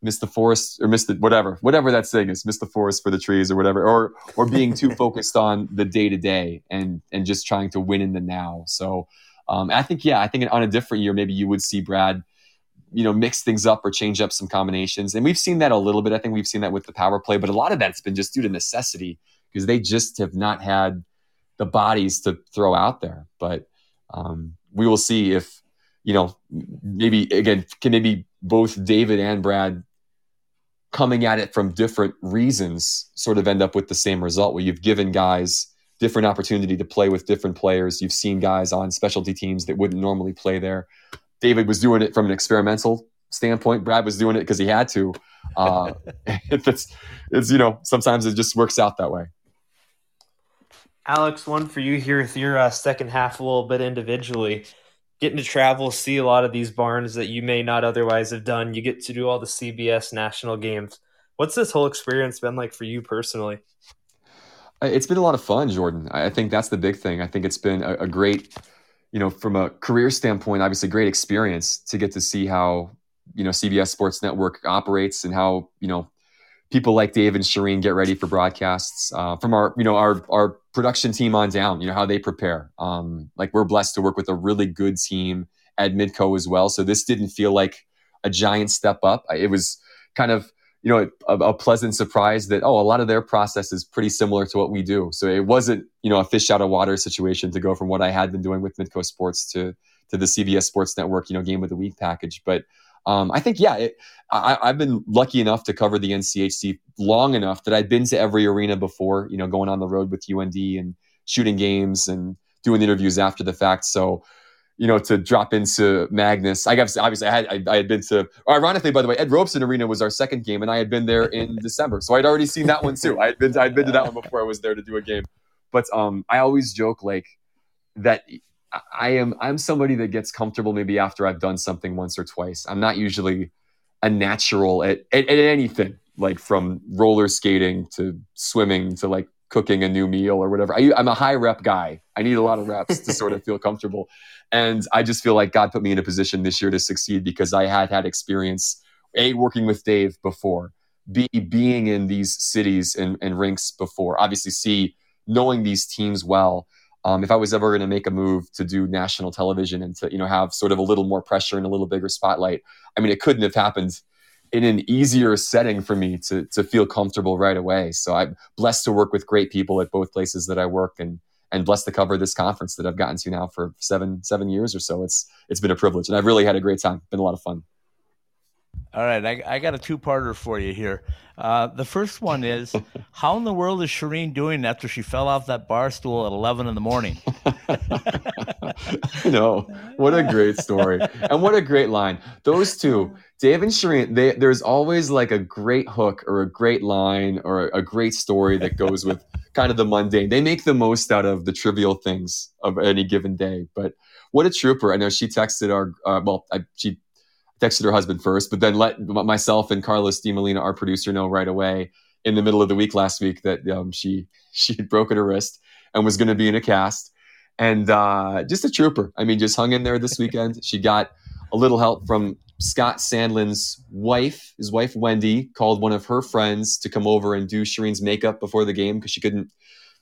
miss the forest or miss the whatever, whatever that saying is, miss the forest for the trees or whatever, or or being too <laughs> focused on the day to day and and just trying to win in the now. So um, I think yeah, I think on a different year maybe you would see Brad you know mix things up or change up some combinations. And we've seen that a little bit. I think we've seen that with the power play but a lot of that's been just due to necessity because they just have not had the bodies to throw out there. But um, we will see if you know maybe again can maybe both david and brad coming at it from different reasons sort of end up with the same result where you've given guys different opportunity to play with different players you've seen guys on specialty teams that wouldn't normally play there David was doing it from an experimental standpoint. Brad was doing it because he had to. Uh, <laughs> <laughs> it's, it's, you know, sometimes it just works out that way. Alex, one for you here with your uh, second half a little bit individually. Getting to travel, see a lot of these barns that you may not otherwise have done. You get to do all the CBS national games. What's this whole experience been like for you personally? It's been a lot of fun, Jordan. I think that's the big thing. I think it's been a, a great you know, from a career standpoint, obviously great experience to get to see how, you know, CBS Sports Network operates and how, you know, people like Dave and Charean get ready for broadcasts uh, from our, you know, our, our production team on down, you know, how they prepare. Um, like we're blessed to work with a really good team at Midco as well. So this didn't feel like a giant step up. It was kind of, you know, a, a, pleasant surprise that oh, a lot of their process is pretty similar to what we do. So it wasn't you know a fish out of water situation to go from what I had been doing with Midco Sports to to the CBS Sports Network, you know, game of the week package. But um, I think yeah, it, I, I've been lucky enough to cover the NCHC long enough that I've been to every arena before. You know, going on the road with UND and shooting games and doing interviews after the fact. So you know, to drop into Magness, I guess obviously I had I, I, had been to. Ironically, by the way, Ed Robson Arena was our second game, and I had been there in <laughs> December, so I'd already seen that one too. I had been I'd been to that one <laughs> before I was there to do a game. But um, I always joke like that. I am I'm somebody that gets comfortable maybe after I've done something once or twice. I'm not usually a natural at, at, at anything like from roller skating to swimming to like cooking a new meal or whatever. I, am a high rep guy. I need a lot of reps to sort of <laughs> feel comfortable. And I just feel like God put me in a position this year to succeed because I had had experience, A, working with Dave before, B, being in these cities and, and rinks before, obviously, C, knowing these teams well. Um, if I was ever going to make a move to do national television and to you know have sort of a little more pressure and a little bigger spotlight, I mean, it couldn't have happened in an easier setting for me to to feel comfortable right away. So I'm blessed to work with great people at both places that I work and and blessed to cover this conference that I've gotten to now for seven seven years or so. It's it's been a privilege and I've really had a great time. Been a lot of fun. All right, I, I got a two-parter for you here. Uh, the first one is, <laughs> how in the world is Shireen doing after she fell off that bar stool at eleven in the morning? <laughs> no, what a great story, and what a great line. Those two, Dave and Shireen, they, there's always like a great hook or a great line or a great story that goes with kind of the mundane. They make the most out of the trivial things of any given day. But what a trooper! I know she texted our uh, well, I, she texted her husband first, but then let myself and Carlos DiMolina, our producer, know right away in the middle of the week last week that um, she she had broken her wrist and was going to be in a cast. And uh, just a trooper. I mean, just hung in there this weekend. She got a little help from Scott Sandelin's wife. His wife Wendy called one of her friends to come over and do Charean's makeup before the game because she couldn't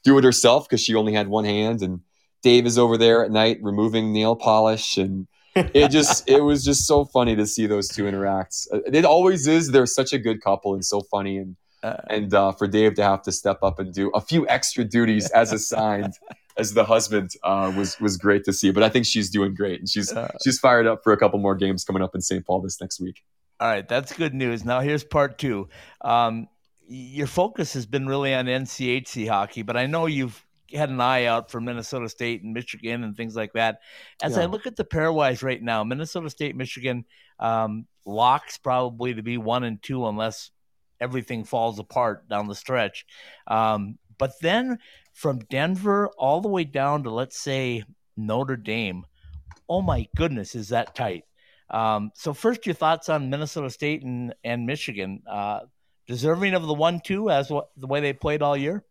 do it herself because she only had one hand. And Dave is over there at night removing nail polish and it just it was just so funny to see those two interact. Uh, it always is. They're such a good couple and so funny and uh, and uh, for Dave to have to step up and do a few extra duties <laughs> as assigned as the husband uh, was was great to see. But I think she's doing great and she's uh, she's fired up for a couple more games coming up in St. Paul this next week. All right, that's good news. Now here's part two. Um, your focus has been really on NCHC hockey, but I know you've had an eye out for Minnesota State and Michigan and things like that. As yeah. I look at the pairwise right now, Minnesota State, Michigan um, locks probably to be one and two unless everything falls apart down the stretch. Um, but then from Denver all the way down to let's say Notre Dame, oh my goodness, is that tight? Um, so first, your thoughts on Minnesota State and and Michigan. Uh, deserving of the one two as what, the way they played all year?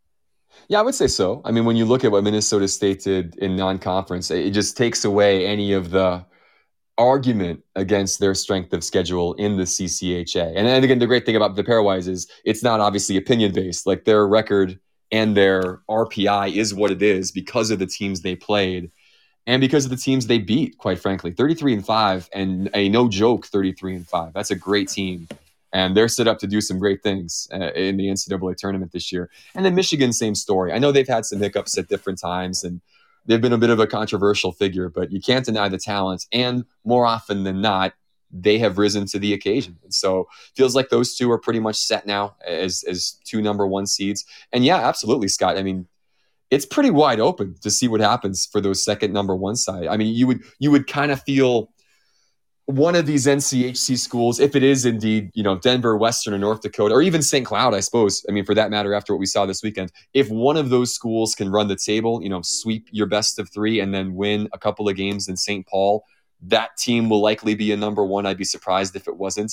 Yeah, I would say so. I mean, when you look at what Minnesota State did in non-conference, it just takes away any of the argument against their strength of schedule in the CCHA. And then again, the great thing about the pairwise is it's not obviously opinion based. Like their record and their RPI is what it is because of the teams they played and because of the teams they beat, quite frankly. 33 and 5 and a no joke 33 and 5. That's a great team. And they're set up to do some great things uh, in the NCAA tournament this year. And then Michigan, same story. I know they've had some hiccups at different times and they've been a bit of a controversial figure, but you can't deny the talent. And more often than not, they have risen to the occasion. And so feels like those two are pretty much set now as as two number one seeds. And yeah, absolutely, Scott. I mean, it's pretty wide open to see what happens for those second number one side. I mean, you would you would kind of feel one of these NCHC schools, if it is indeed, you know, Denver, Western, or North Dakota, or even St. Cloud, I suppose. I mean, for that matter, after what we saw this weekend, if one of those schools can run the table, you know, sweep your best of three and then win a couple of games in St. Paul, that team will likely be a number one. I'd be surprised if it wasn't.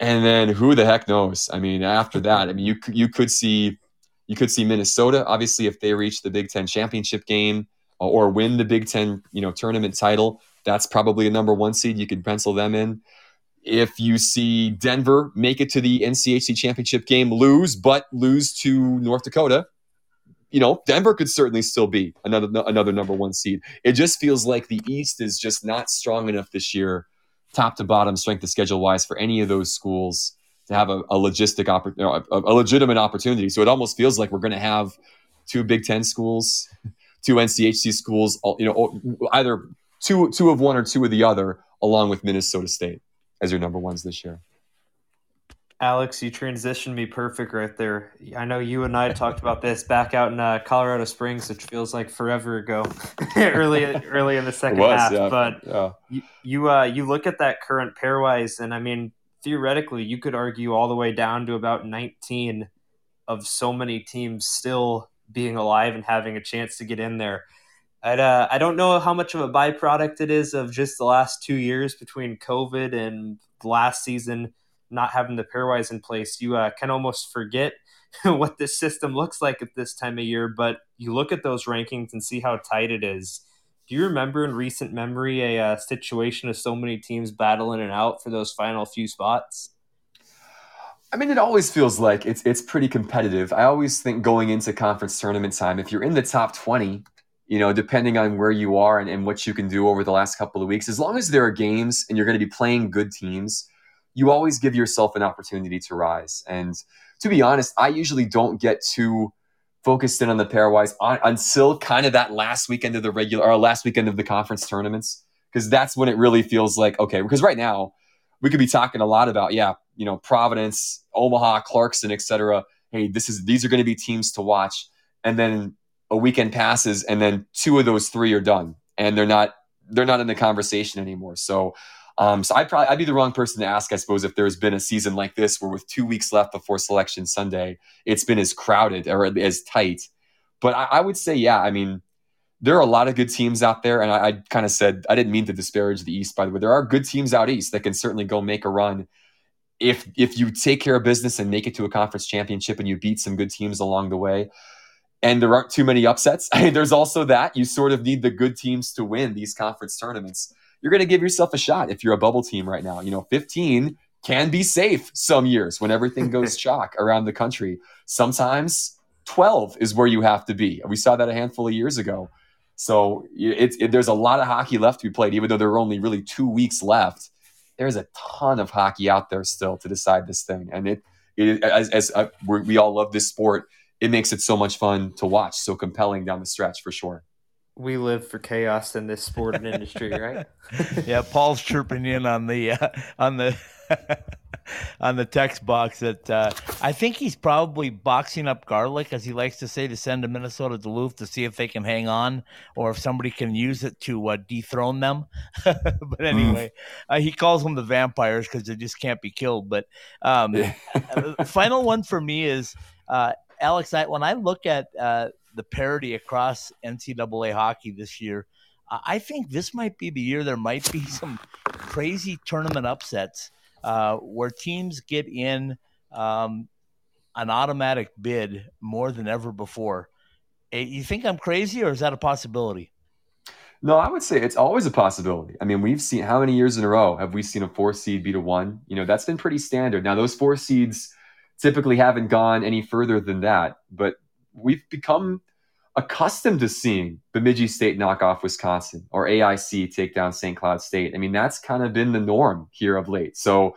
And then who the heck knows? I mean, after that, I mean, you you could see you could see Minnesota, obviously, if they reach the Big Ten championship game uh, or win the Big Ten, you know, tournament title that's probably a number one seed. You could pencil them in. If you see Denver make it to the NCHC championship game, lose, but lose to North Dakota, you know, Denver could certainly still be another another number one seed. It just feels like the East is just not strong enough this year, top to bottom, strength of schedule wise, for any of those schools to have a, a logistic oppor- a, a legitimate opportunity. So it almost feels like we're going to have two Big Ten schools, two NCHC schools, you know, either two two of one or two of the other, along with Minnesota State as your number ones this year. Alex, you transitioned me perfect right there. I know you and I talked about this back out in uh, Colorado Springs, which feels like forever ago, <laughs> early early in the second was, half. Yeah. But yeah. you you, uh, you look at that current pairwise, and I mean, theoretically, you could argue all the way down to about 19 of so many teams still being alive and having a chance to get in there. I'd, uh, I don't know how much of a byproduct it is of just the last two years between COVID and last season not having the pairwise in place. You uh, can almost forget <laughs> what this system looks like at this time of year, but you look at those rankings and see how tight it is. Do you remember in recent memory a uh, situation of so many teams battling it out for those final few spots? I mean, it always feels like it's it's pretty competitive. I always think going into conference tournament time, if you're in the top twenty, you know, depending on where you are and, and what you can do over the last couple of weeks, as long as there are games and you're going to be playing good teams, you always give yourself an opportunity to rise. And to be honest, I usually don't get too focused in on the pairwise on, until kind of that last weekend of the regular or last weekend of the conference tournaments, because that's when it really feels like okay. Because right now we could be talking a lot about yeah, you know, Providence, Omaha, Clarkson, etc. Hey, this is these are going to be teams to watch, and then a weekend passes and then two of those three are done and they're not they're not in the conversation anymore. So um, so I'd probably I'd be the wrong person to ask, I suppose, if there's been a season like this where with two weeks left before selection Sunday, it's been as crowded or as tight. But I, I would say, yeah, I mean, there are a lot of good teams out there, and I, I kind of said I didn't mean to disparage the East, by the way. There are good teams out east that can certainly go make a run if if you take care of business and make it to a conference championship and you beat some good teams along the way and there aren't too many upsets. <laughs> I mean, there's also that you sort of need the good teams to win these conference tournaments. You're going to give yourself a shot if you're a bubble team right now. You know, 15 can be safe some years when everything <laughs> goes chalk around the country. Sometimes 12 is where you have to be. We saw that a handful of years ago. So it's it, there's a lot of hockey left to be played, even though there are only really two weeks left. There's a ton of hockey out there still to decide this thing, and it, it as, as uh, we all love this sport it makes it so much fun to watch, so compelling down the stretch for sure. We live for chaos in this sporting industry, <laughs> right? yeah, Paul's chirping in on the uh, on the <laughs> on the text box that uh, I think he's probably boxing up garlic, as he likes to say, to send to Minnesota Duluth to see if they can hang on or if somebody can use it to uh, dethrone them. <laughs> but anyway, mm. uh, he calls them the vampires because they just can't be killed. But um, uh, final one for me is uh, Alex, I, when I look at uh, the parity across NCAA hockey this year, I think this might be the year there might be some crazy tournament upsets uh, where teams get in um, an automatic bid more than ever before. Eh, you think I'm crazy, or is that a possibility? No, I would say it's always a possibility. I mean, we've seen how many years in a row have we seen a four seed beat a one? You know, that's been pretty standard. Now, those four seeds typically haven't gone any further than that, but we've become accustomed to seeing Bemidji State knock off Wisconsin or AIC take down St. Cloud State. I mean, that's kind of been the norm here of late. So,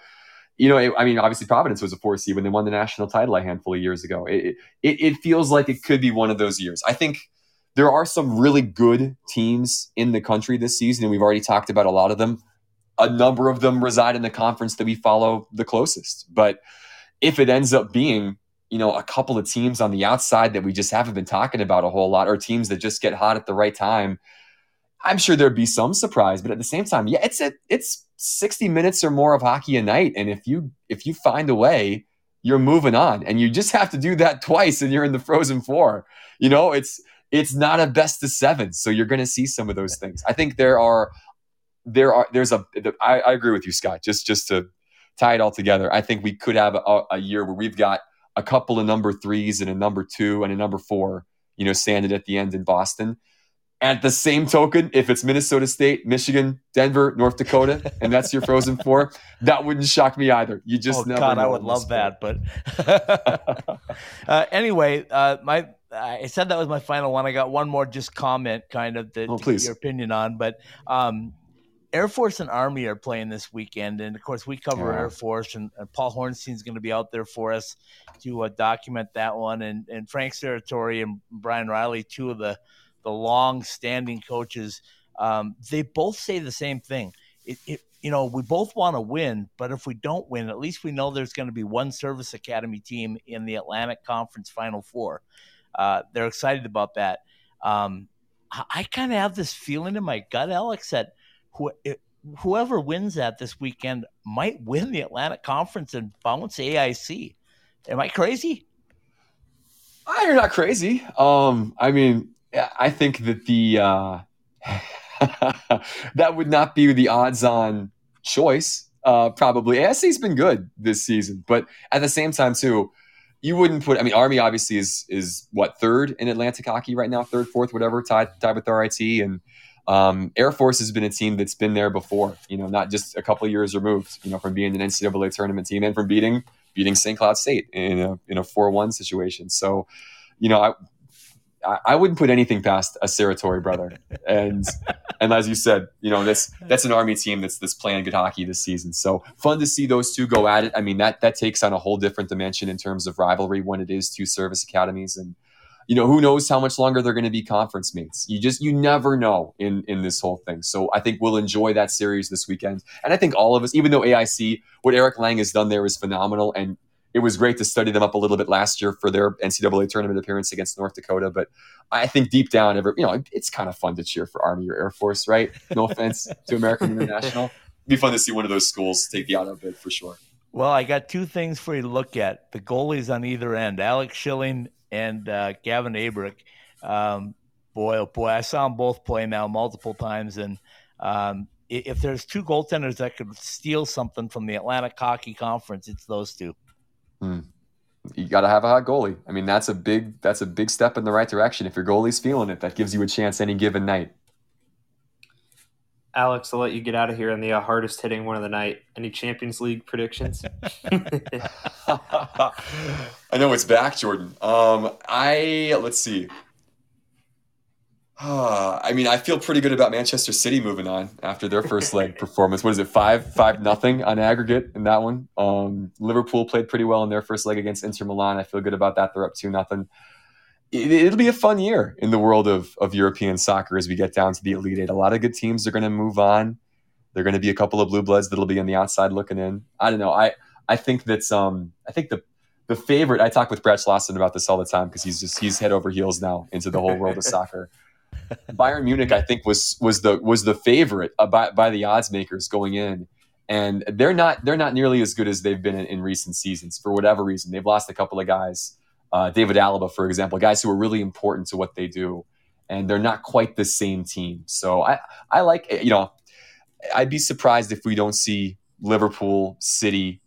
you know, it, I mean, obviously Providence was a four seed when they won the national title a handful of years ago. It, it, it feels like it could be one of those years. I think there are some really good teams in the country this season, and we've already talked about a lot of them. A number of them reside in the conference that we follow the closest. But if it ends up being you know, a couple of teams on the outside that we just haven't been talking about a whole lot, or teams that just get hot at the right time. I'm sure there'd be some surprise, but at the same time, yeah, it's a, it's 60 minutes or more of hockey a night, and if you if you find a way, you're moving on, and you just have to do that twice, and you're in the Frozen Four. You know, it's it's not a best of seven, so you're going to see some of those things. I think there are there are there's a I, I agree with you, Scott. Just just to tie it all together, I think we could have a, a year where we've got a couple of number threes and a number two and a number four, you know, sanded at the end in Boston. At the same token, if it's Minnesota State, Michigan, Denver, North Dakota, and that's your Frozen Four, <laughs> that wouldn't shock me either. You just oh, never. God, I would love that. But <laughs> uh, anyway, uh, my I said that was my final one. I got one more just comment, kind of that oh, your opinion on. But um, Air Force and Army are playing this weekend, and of course we cover yeah. Air Force, and, and Paul Hornstein's going to be out there for us to uh, document that one, and and Frank Serratore and Brian Riley, two of the the long-standing coaches, um, they both say the same thing. It, it you know we both want to win, but if we don't win, at least we know there's going to be one Service Academy team in the Atlantic Conference Final Four. Uh, they're excited about that. Um, I, I kind of have this feeling in my gut, Alex, that who, whoever wins that this weekend might win the Atlantic Conference and bounce AIC. Am I crazy? Oh, you're not crazy. Um, I mean, I think that the uh, <laughs> that would not be the odds-on choice. Uh, probably AIC's been good this season, but at the same time, too, you wouldn't put. I mean, Army obviously is is what third in Atlantic hockey right now, third, fourth, whatever, tied tied with RIT, and um, Air Force has been a team that's been there before, you know, not just a couple years removed, you know, from being an NCAA tournament team and from beating beating St. Cloud State in a in a four one situation. So, you know, I I wouldn't put anything past a Serratore brother, <laughs> and and as you said, you know this that's an Army team that's that's playing good hockey this season. So fun to see those two go at it. I mean that that takes on a whole different dimension in terms of rivalry when it is two service academies, and you know, who knows how much longer they're going to be conference mates. You just you never know in in this whole thing. So I think we'll enjoy that series this weekend. And I think all of us, even though AIC, what Eric Lang has done there is phenomenal and it was great to study them up a little bit last year for their NCAA tournament appearance against North Dakota. But I think deep down, every you know, it's kind of fun to cheer for Army or Air Force, right? No offense <laughs> to American International. It'd be fun to see one of those schools take the auto bid for sure. Well, I got two things for you to look at: the goalies on either end, Alex Schilling and uh, Gavin Abrick. Um, boy, oh boy, I saw them both play now multiple times, and um, if there's two goaltenders that could steal something from the Atlantic Hockey Conference, it's those two. Hmm. You got to have a hot goalie. I mean, that's a big that's a big step in the right direction. If your goalie's feeling it, that gives you a chance any given night. Alex, I'll let you get out of here on the uh, hardest hitting one of the night. Any Champions League predictions? <laughs> I know it's back, Jordan. Um, I let's see. Uh, <sighs> I mean, I feel pretty good about Manchester City moving on after their first <laughs> leg performance. What is it, five five nothing on aggregate in that one? Um, Liverpool played pretty well in their first leg against Inter Milan. I feel good about that. They're up two nothing it, will be a fun year in the world of, of European soccer as we get down to the Elite Eight. A lot of good teams are going to move on. There are going to be a couple of blue bloods that'll be on the outside looking in. I don't know. I I think that's um I think the the favorite. I talk with Brett Schlosson about this all the time because he's just he's head over heels now into the whole world of <laughs> soccer. Bayern Munich, I think, was was the was the favorite by, by the odds makers going in, and they're not they're not nearly as good as they've been in, in recent seasons for whatever reason. They've lost a couple of guys uh, David Alaba, for example, guys who are really important to what they do, and they're not quite the same team. So I, I like, you know, I'd be surprised if we don't see Liverpool, City,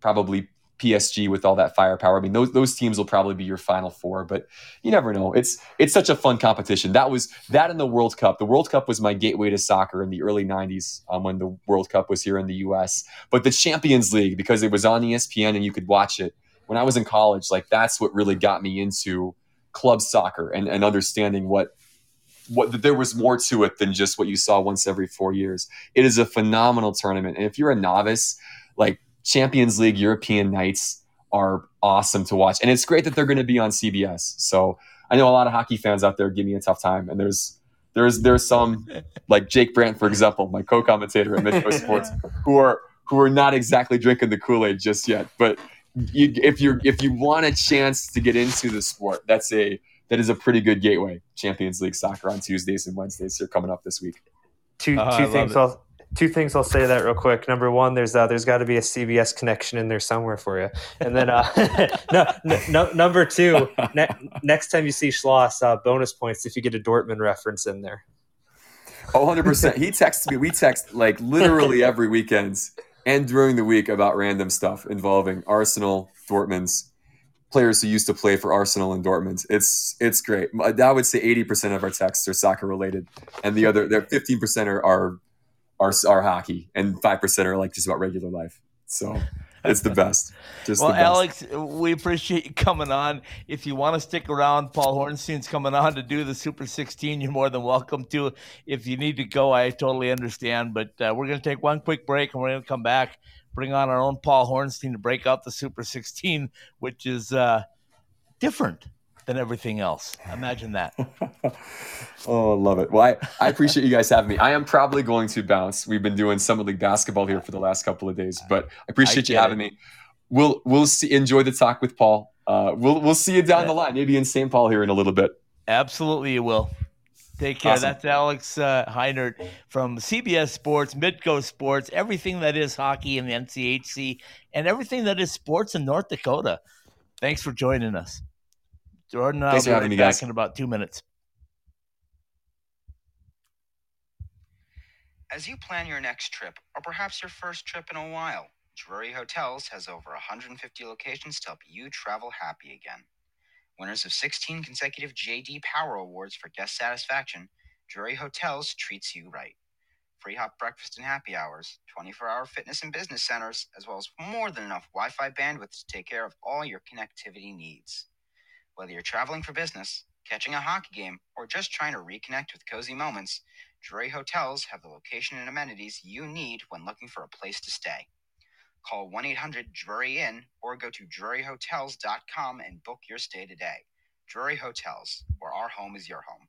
probably PSG with all that firepower. I mean, those those teams will probably be your final four, but you never know. It's it's such a fun competition. That was that in the World Cup. The World Cup was my gateway to soccer in the early '90s um, when the World Cup was here in the U.S. But the Champions League because it was on ESPN and you could watch it when I was in college. Like that's what really got me into club soccer and, and understanding what what that there was more to it than just what you saw once every four years. It is a phenomenal tournament, and if you're a novice, like Champions League European nights are awesome to watch. And it's great that they're going to be on CBS. So I know a lot of hockey fans out there give me a tough time. And there's there's there's some like Jake Brandt, for example, my co-commentator at Midco Sports, <laughs> who are who are not exactly drinking the Kool-Aid just yet. But you, if you're if you want a chance to get into the sport, that's a that is a pretty good gateway. Champions League soccer on Tuesdays and Wednesdays here coming up this week. Two Oh, I two love things. I'll two things I'll say that real quick. Number one, there's uh, there's got to be a CBS connection in there somewhere for you. And then uh, <laughs> no, no, no, number two, <laughs> ne- next time you see Schloss, uh, bonus points if you get a Dortmund reference in there. Oh, 100%. He texts me. We text like literally <laughs> every weekend and during the week about random stuff involving Arsenal, Dortmund's players who used to play for Arsenal and Dortmund. It's it's great. I would say 80% of our texts are soccer related and the other they're 15% are are are, are hockey and 5% are like just about regular life. So, it's the best. Just Well, best. Alex, we appreciate you coming on. If you want to stick around, Paul Hornstein's coming on to do the Super 16. You're more than welcome to. If you need to go, I totally understand. But uh, we're going to take one quick break and we're going to come back, bring on our own Paul Hornstein to break out the Super 16, which is uh, different than everything else. Imagine that. <laughs> oh, I love it. Well, I, I appreciate you guys having me. I am probably going to bounce. We've been doing summer league basketball here for the last couple of days, but I appreciate you having it. me. We'll we'll see. Enjoy the talk with Paul. Uh, we'll we'll see you down the line, maybe in St. Paul here in a little bit. Absolutely, you will. Take care. Awesome. That's Alex uh, Heinert from CBS Sports, Midco Sports, everything that is hockey in the NCHC, and everything that is sports in North Dakota. Thanks for joining us. Jordan I will Thanks be right me, back guys. in about two minutes. As you plan your next trip, or perhaps your first trip in a while, Drury Hotels has over 150 locations to help you travel happy again. Winners of 16 consecutive JD Power Awards for guest satisfaction, Drury Hotels treats you right. Free hot breakfast and happy hours, 24 hour fitness and business centers, as well as more than enough Wi Fi bandwidth to take care of all your connectivity needs. Whether you're traveling for business, catching a hockey game, or just trying to reconnect with cozy moments, Drury Hotels have the location and amenities you need when looking for a place to stay. Call 1 800 Drury Inn or go to druryhotels.com and book your stay today. Drury Hotels, where our home is your home.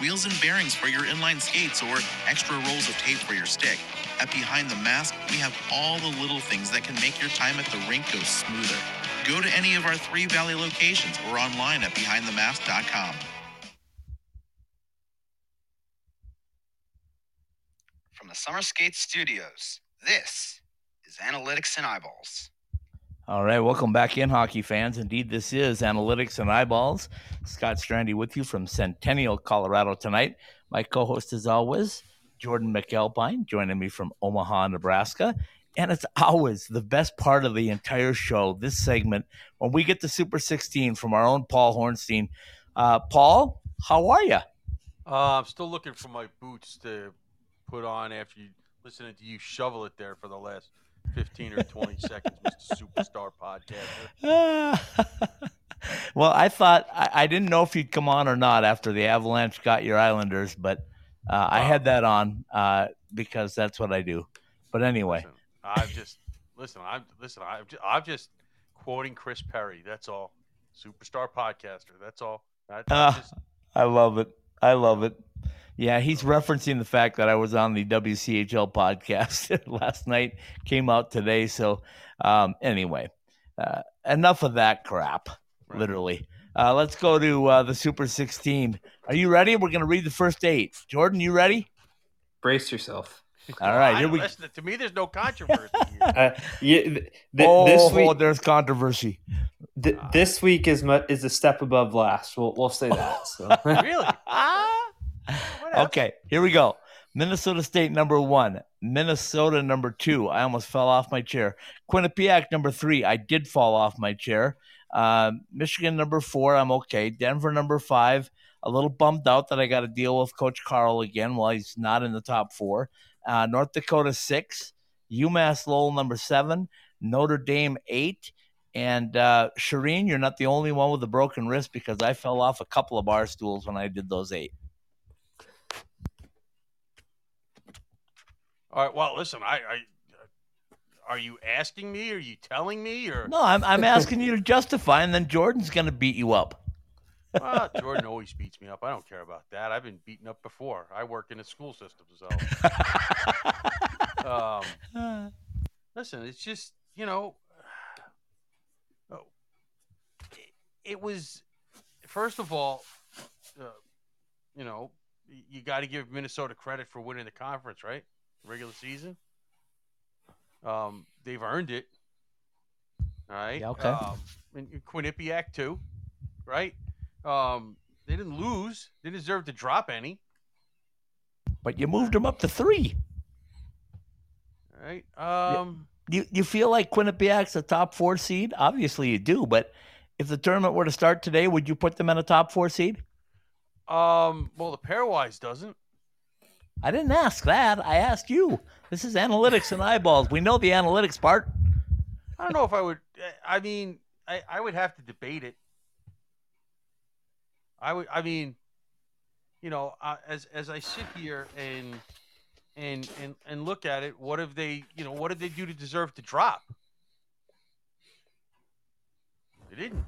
wheels and bearings for your inline skates, or extra rolls of tape for your stick, at Behind the Mask, we have all the little things that can make your time at the rink go smoother. Go to any of our three Valley locations or online at behindthemask.com. From the Summer Skate Studios, this is Analytics and Eyeballs. All right, welcome back in, hockey fans. Indeed, this is Analytics and Eyeballs. Scott Strandy with you from Centennial, Colorado tonight. My co host, as always, Jordan McAlpine, joining me from Omaha, Nebraska. And it's always the best part of the entire show, this segment, when we get the Super 16 from our own Paul Hornstein. Uh, Paul, how are you? Uh, I'm still looking for my boots to put on after you listening to you shovel it there for the last 15 or 20 seconds, Mr. Superstar Podcaster. <laughs> well, I thought I, I didn't know if you'd come on or not after the Avalanche got your Islanders, but uh, I had that on uh, because that's what I do. But anyway, Listen, I'm just listen. I'm listen. I'm just, I'm just quoting Chris Perry. That's all. Superstar podcaster. That's all. That, Ah. just, I love it. I love it. Yeah, he's referencing the fact that I was on the WCHL podcast <laughs> last night, came out today. So, um, anyway, Uh, enough of that crap, Right. literally. Uh, let's go to uh, the Super 16. Are you ready? We're going to read the first eight. Jordan, you ready? Brace yourself. <laughs> All right, here we listen, to me, there's no controversy <laughs> here. Uh, yeah, th- th- oh, this week, there's controversy. th- this week is mu- is a step above last. We'll we'll say that. So. really? Okay, here we go. Minnesota State number one, Minnesota number two. I almost fell off my chair. Quinnipiac number three. I did fall off my chair. Um, Michigan number four. I'm okay. Denver number five. A little bummed out that I got to deal with Coach Carle again while he's not in the top four. Uh, North Dakota six. UMass Lowell number seven. Notre Dame eight. And uh, Shireen, you're not the only one with a broken wrist because I fell off a couple of bar stools when I did those eight. All right. Well, listen. I, I are you asking me? Are you telling me? Or No, I'm I'm asking you to justify, and then Jordan's going to beat you up. well, Jordan always beats me up. I don't care about that. I've been beaten up before. I work in a school system, so <laughs> um, listen. It's just you know, oh, it, it was first of all, uh, you know, you got to give Minnesota credit for winning the conference, right? Regular season. Um, they've earned it. All right. Yeah, okay. Um, and Quinnipiac too, right? Um, they didn't lose. They deserve to drop any. but you moved them up to three. All right. Um, You you feel like Quinnipiac's a top four seed? Obviously you do, but if the tournament were to start today, would you put them in a top four seed? um, well, the pairwise doesn't. I didn't ask that. I asked you. This is analytics and eyeballs. We know the analytics part. I don't know if I would. I mean, I, I would have to debate it. I would. I mean, you know, uh, as as I sit here and and and and look at it, what have they? You know, what did they do to deserve to drop? They didn't.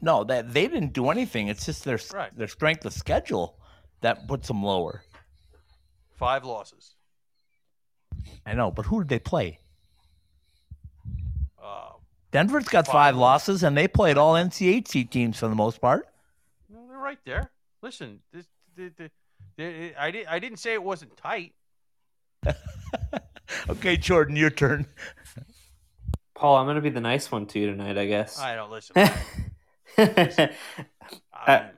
No, that they didn't do anything. It's just their Right. their strength of schedule that puts them lower. Five losses. I know, but who did they play? Uh, Denver's got Five. five losses, and they played all NCHC teams for the most part. no, they're right there. Listen, this, the, the, the, I did. I didn't say it wasn't tight. <laughs> Okay, Jordan, your turn. Paul, I'm gonna be the nice one to you tonight, I guess. I don't listen. <laughs> I Uh, mean,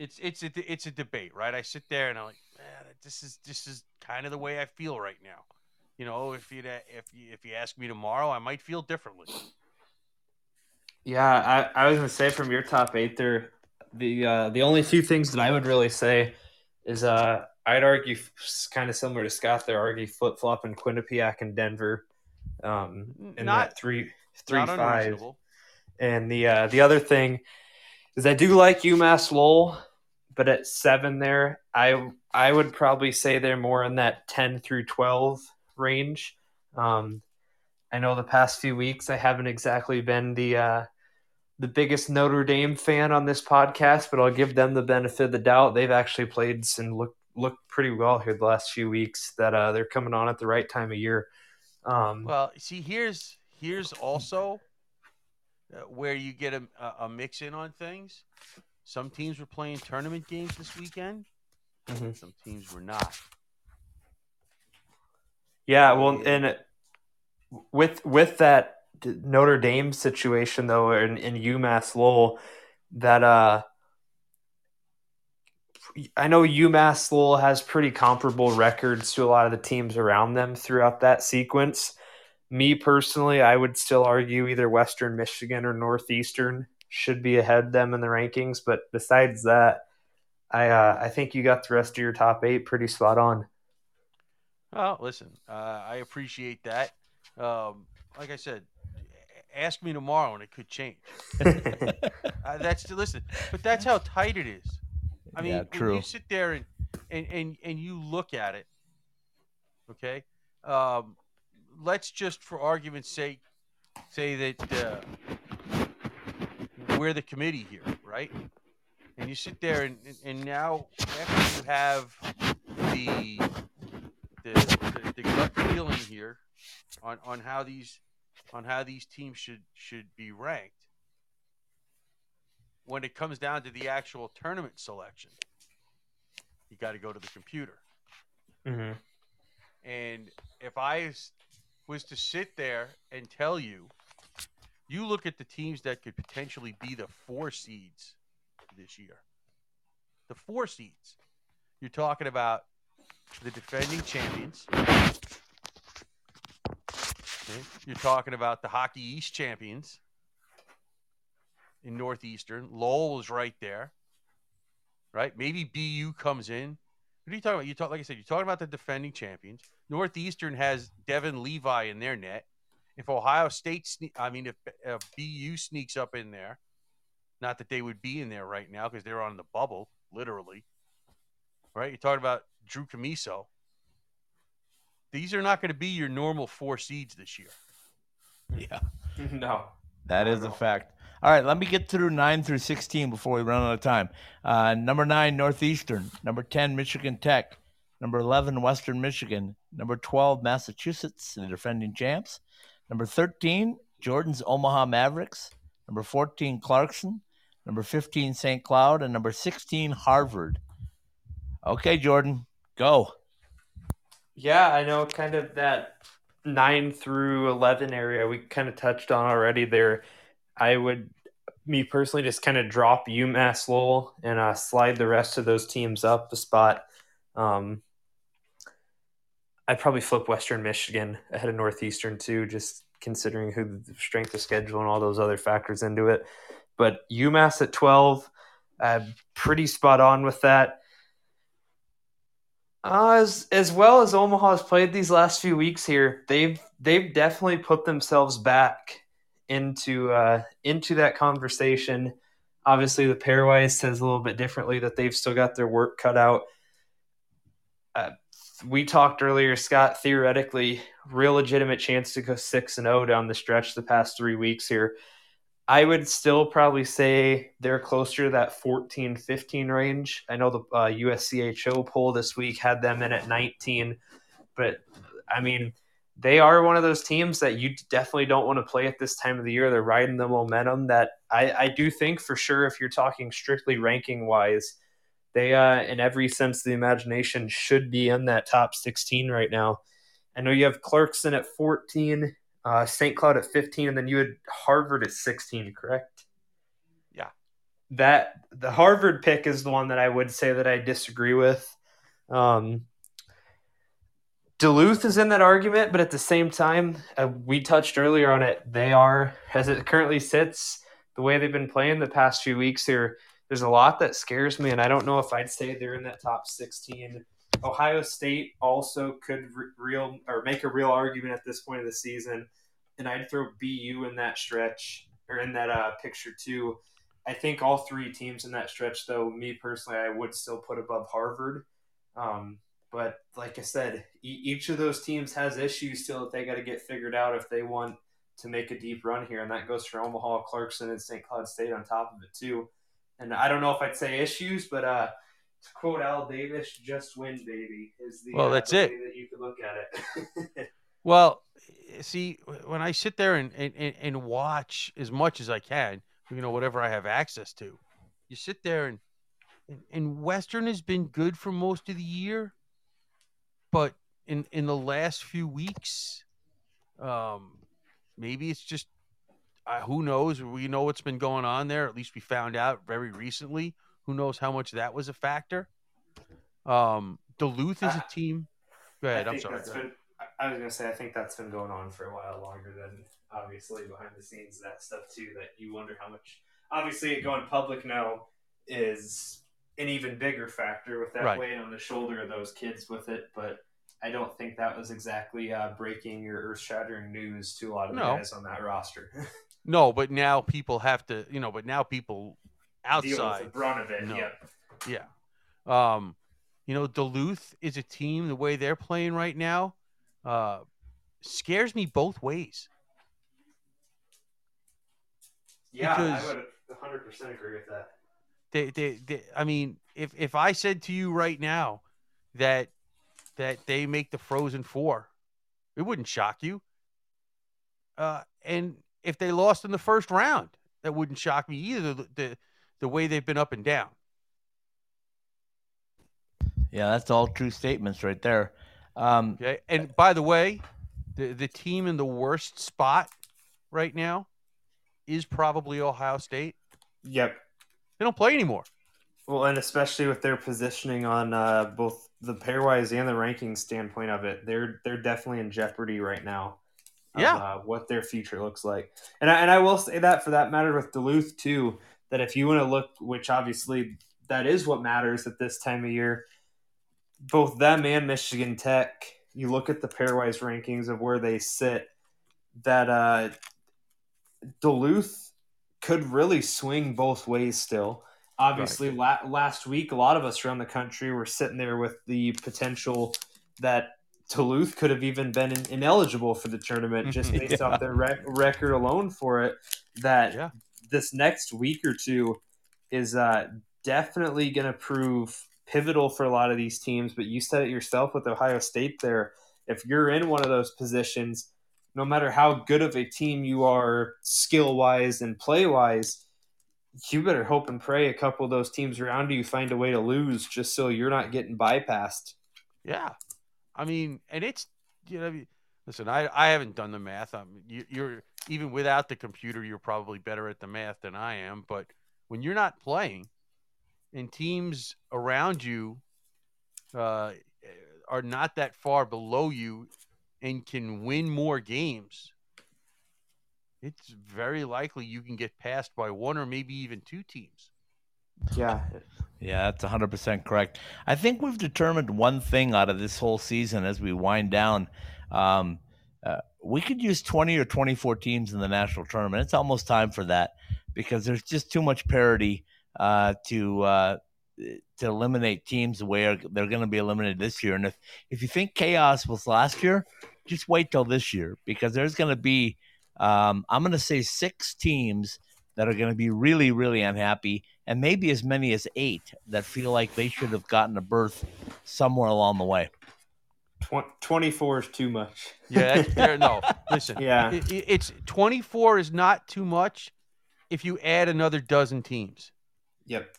it's it's a it's a debate, right? I sit there and I'm like, man, this is this is kind of the way I feel right now. You know, if you if you if you ask me tomorrow, I might feel differently. Yeah, I, I was gonna say from your top eight there, the uh, the only two things that I would really say is uh, I'd argue kind of similar to Scott there, argue flip flop in Quinnipiac and Denver, um, in Not- that three three five. And the uh, the other thing is I do like UMass Lowell, but at seven there, I I would probably say they're more in that ten through twelve range. Um, I know the past few weeks I haven't exactly been the uh, the biggest Notre Dame fan on this podcast, but I'll give them the benefit of the doubt. They've actually played and looked looked pretty well here the last few weeks. That uh, they're coming on at the right time of year. Um, Well, see, here's here's also uh, where you get a, a, a mix in on things. Some teams were playing tournament games this weekend. Mhm. Some teams were not. Yeah, well, and with with that Notre Dame situation though, in, in UMass Lowell, that uh, I know UMass Lowell has pretty comparable records to a lot of the teams around them throughout that sequence. Me personally, I would still argue either Western Michigan or Northeastern should be ahead of them in the rankings. But besides that, I uh, I think you got the rest of your top eight pretty spot on. Well, listen, uh, I appreciate that. Um, like I said, ask me tomorrow and it could change. <laughs> Uh, that's listen, but that's how tight it is. I mean, Yeah, when true. you sit there and, and and and you look at it, okay. Um, let's just, for argument's sake, say that uh, we're the committee here, right? And you sit there, and and- now after you have the the, the, the gut feeling here on on how these on how these teams should should be ranked when it comes down to the actual tournament selection. You got to go to the computer. Mm-hmm. And if I was to sit there and tell you, you look at the teams that could potentially be the four seeds this year. The four seeds. You're talking about the defending champions. Okay? You're talking about the Hockey East champions in Northeastern. Lowell is right there. Right? Maybe BU comes in. What are you talking about? You talk like I said, you're talking about the defending champions. Northeastern has Devon Levi in their net. If Ohio State, sne- I mean, if, if BU sneaks up in there, not that they would be in there right now because they're on the bubble, literally. Right? You're talking about Drew Commesso. These are not going to be your normal four seeds this year. Yeah. <laughs> no. That is I a fact. All right, let me get through 9 through 16 before we run out of time. Uh, number 9, Northeastern. Number 10, Michigan Tech. Number 11, Western Michigan. Number 12, Massachusetts, the defending champs. Number 13, Jordan's Omaha Mavericks. Number 14, Clarkson. Number 15, St. Cloud. And number 16, Harvard. Okay, Jordan, go. Yeah, I know kind of that 9 through 11 area we kind of touched on already there. I would, me personally, just kind of drop UMass Lowell and uh, slide the rest of those teams up a spot. Um, I'd probably flip Western Michigan ahead of Northeastern too, just considering who the strength of schedule and all those other factors into it. But UMass at 12, uh, pretty spot on with that. Uh, as as well as Omaha has played these last few weeks here, they've they've definitely put themselves back into uh, into that conversation. Obviously, the pairwise says a little bit differently that they've still got their work cut out. Uh, we talked earlier, Scott. Theoretically, real legitimate chance to go six and zero down the stretch the past three weeks here. I would still probably say they're closer to that 14 15 range. I know the uh, USCHO poll this week had them in at 19, but I mean, they are one of those teams that you definitely don't want to play at this time of the year. They're riding the momentum that I, I do think for sure, if you're talking strictly ranking wise, they, uh, in every sense of the imagination, should be in that top 16 right now. I know you have Clarkson at 14 uh, St. Cloud at 15, and then you had Harvard at 16, correct? Yeah. That the Harvard pick is the one that I would say that I disagree with. Um, Duluth is in that argument, but at the same time, uh, we touched earlier on it. They are, as it currently sits, the way they've been playing the past few weeks here. There's a lot that scares me, and I don't know if I'd say they're in that top 16. Ohio State also could re- real or make a real argument at this point of the season, and I'd throw BU in that stretch or in that uh, picture too. I think all three teams in that stretch, though, me personally, I would still put above Harvard. Um, but like I said, e- each of those teams has issues still that they got to get figured out if they want to make a deep run here, and that goes for Omaha, Clarkson, and St. Cloud State on top of it too. And I don't know if I'd say issues, but uh, to quote Al Davis, "Just win, baby," is the Well, uh, that's the it. that you look at it. <laughs> Well, see, when I sit there and, and, and- watch as much as I can, you know, whatever I have access to, you sit there and, and, and Western has been good for most of the year, but in, in the last few weeks, um, maybe it's just, who knows? We know what's been going on there. At least we found out very recently. Who knows how much that was a factor? Um, Duluth is a team. Go ahead. I I'm sorry. that's go ahead. been- I- was gonna say I think that's been going on for a while longer than obviously behind the scenes that stuff too. That you wonder how much. Obviously, it going public now is an even bigger factor with that Right. weight on the shoulder of those kids with it. But I don't think that was exactly uh, breaking or earth shattering news to a lot of the No. guys on that roster. <laughs> No, but now people have to, you know, but now people with the outside, brunt of it. No. Yeah. yeah. Um, you know, Duluth is a team the way they're playing right now, uh, scares me both ways. Yeah, Because- I would 100 percent agree with that. They, they, they, I mean, if if I said to you right now that that they make the Frozen Four, it wouldn't shock you. Uh, and if they lost in the first round, that wouldn't shock me either. The, the the way they've been up and down. Yeah, that's all true statements right there. Um, Okay. And by the way, the the team in the worst spot right now is probably Ohio State. Yep. They don't play anymore. Well, and especially with their positioning on uh, both the pairwise and the ranking standpoint of it, they're they're definitely in jeopardy right now. Of, Yeah. uh, what their future looks like, and I, and I will say that for that matter with Duluth too, that if you want to look, which obviously that is what matters at this time of year, both them and Michigan Tech, you look at the pairwise rankings of where they sit, that uh, Duluth could really swing both ways still. Obviously, la- last week, a lot of us around the country were sitting there with the potential that Duluth could have even been ineligible for the tournament just based off their rec- record alone for it. That Yeah. this next week or two is uh, definitely going to prove pivotal for a lot of these teams. But you said it yourself with Ohio State there. If you're in one of those positions, no matter how good of a team you are skill wise and play wise, you better hope and pray a couple of those teams around you find a way to lose just so you're not getting bypassed. Yeah, I mean, and it's you know, listen, I I haven't done the math. I'm you, you're even without the computer, you're probably better at the math than I am. But when you're not playing, and teams around you uh, are not that far below you and can win more games, it's very likely you can get passed by one or maybe even two teams. Yeah. Yeah, that's 100% correct. I think we've determined one thing out of this whole season as we wind down. Um, uh, we could use 20 or 24 teams in the national tournament. It's almost time for that because there's just too much parity uh, to uh, to eliminate teams way they're going to be eliminated this year. And if, if you think chaos was last year, just wait till this year because there's going to be, um, I'm going to say, six teams that are going to be really, really unhappy, and maybe as many as eight that feel like they should have gotten a berth somewhere along the way. 24 is too much. Yeah, that's. <laughs> No, listen. Yeah. it- it- it's 24 is not too much if you add another dozen teams. Yep.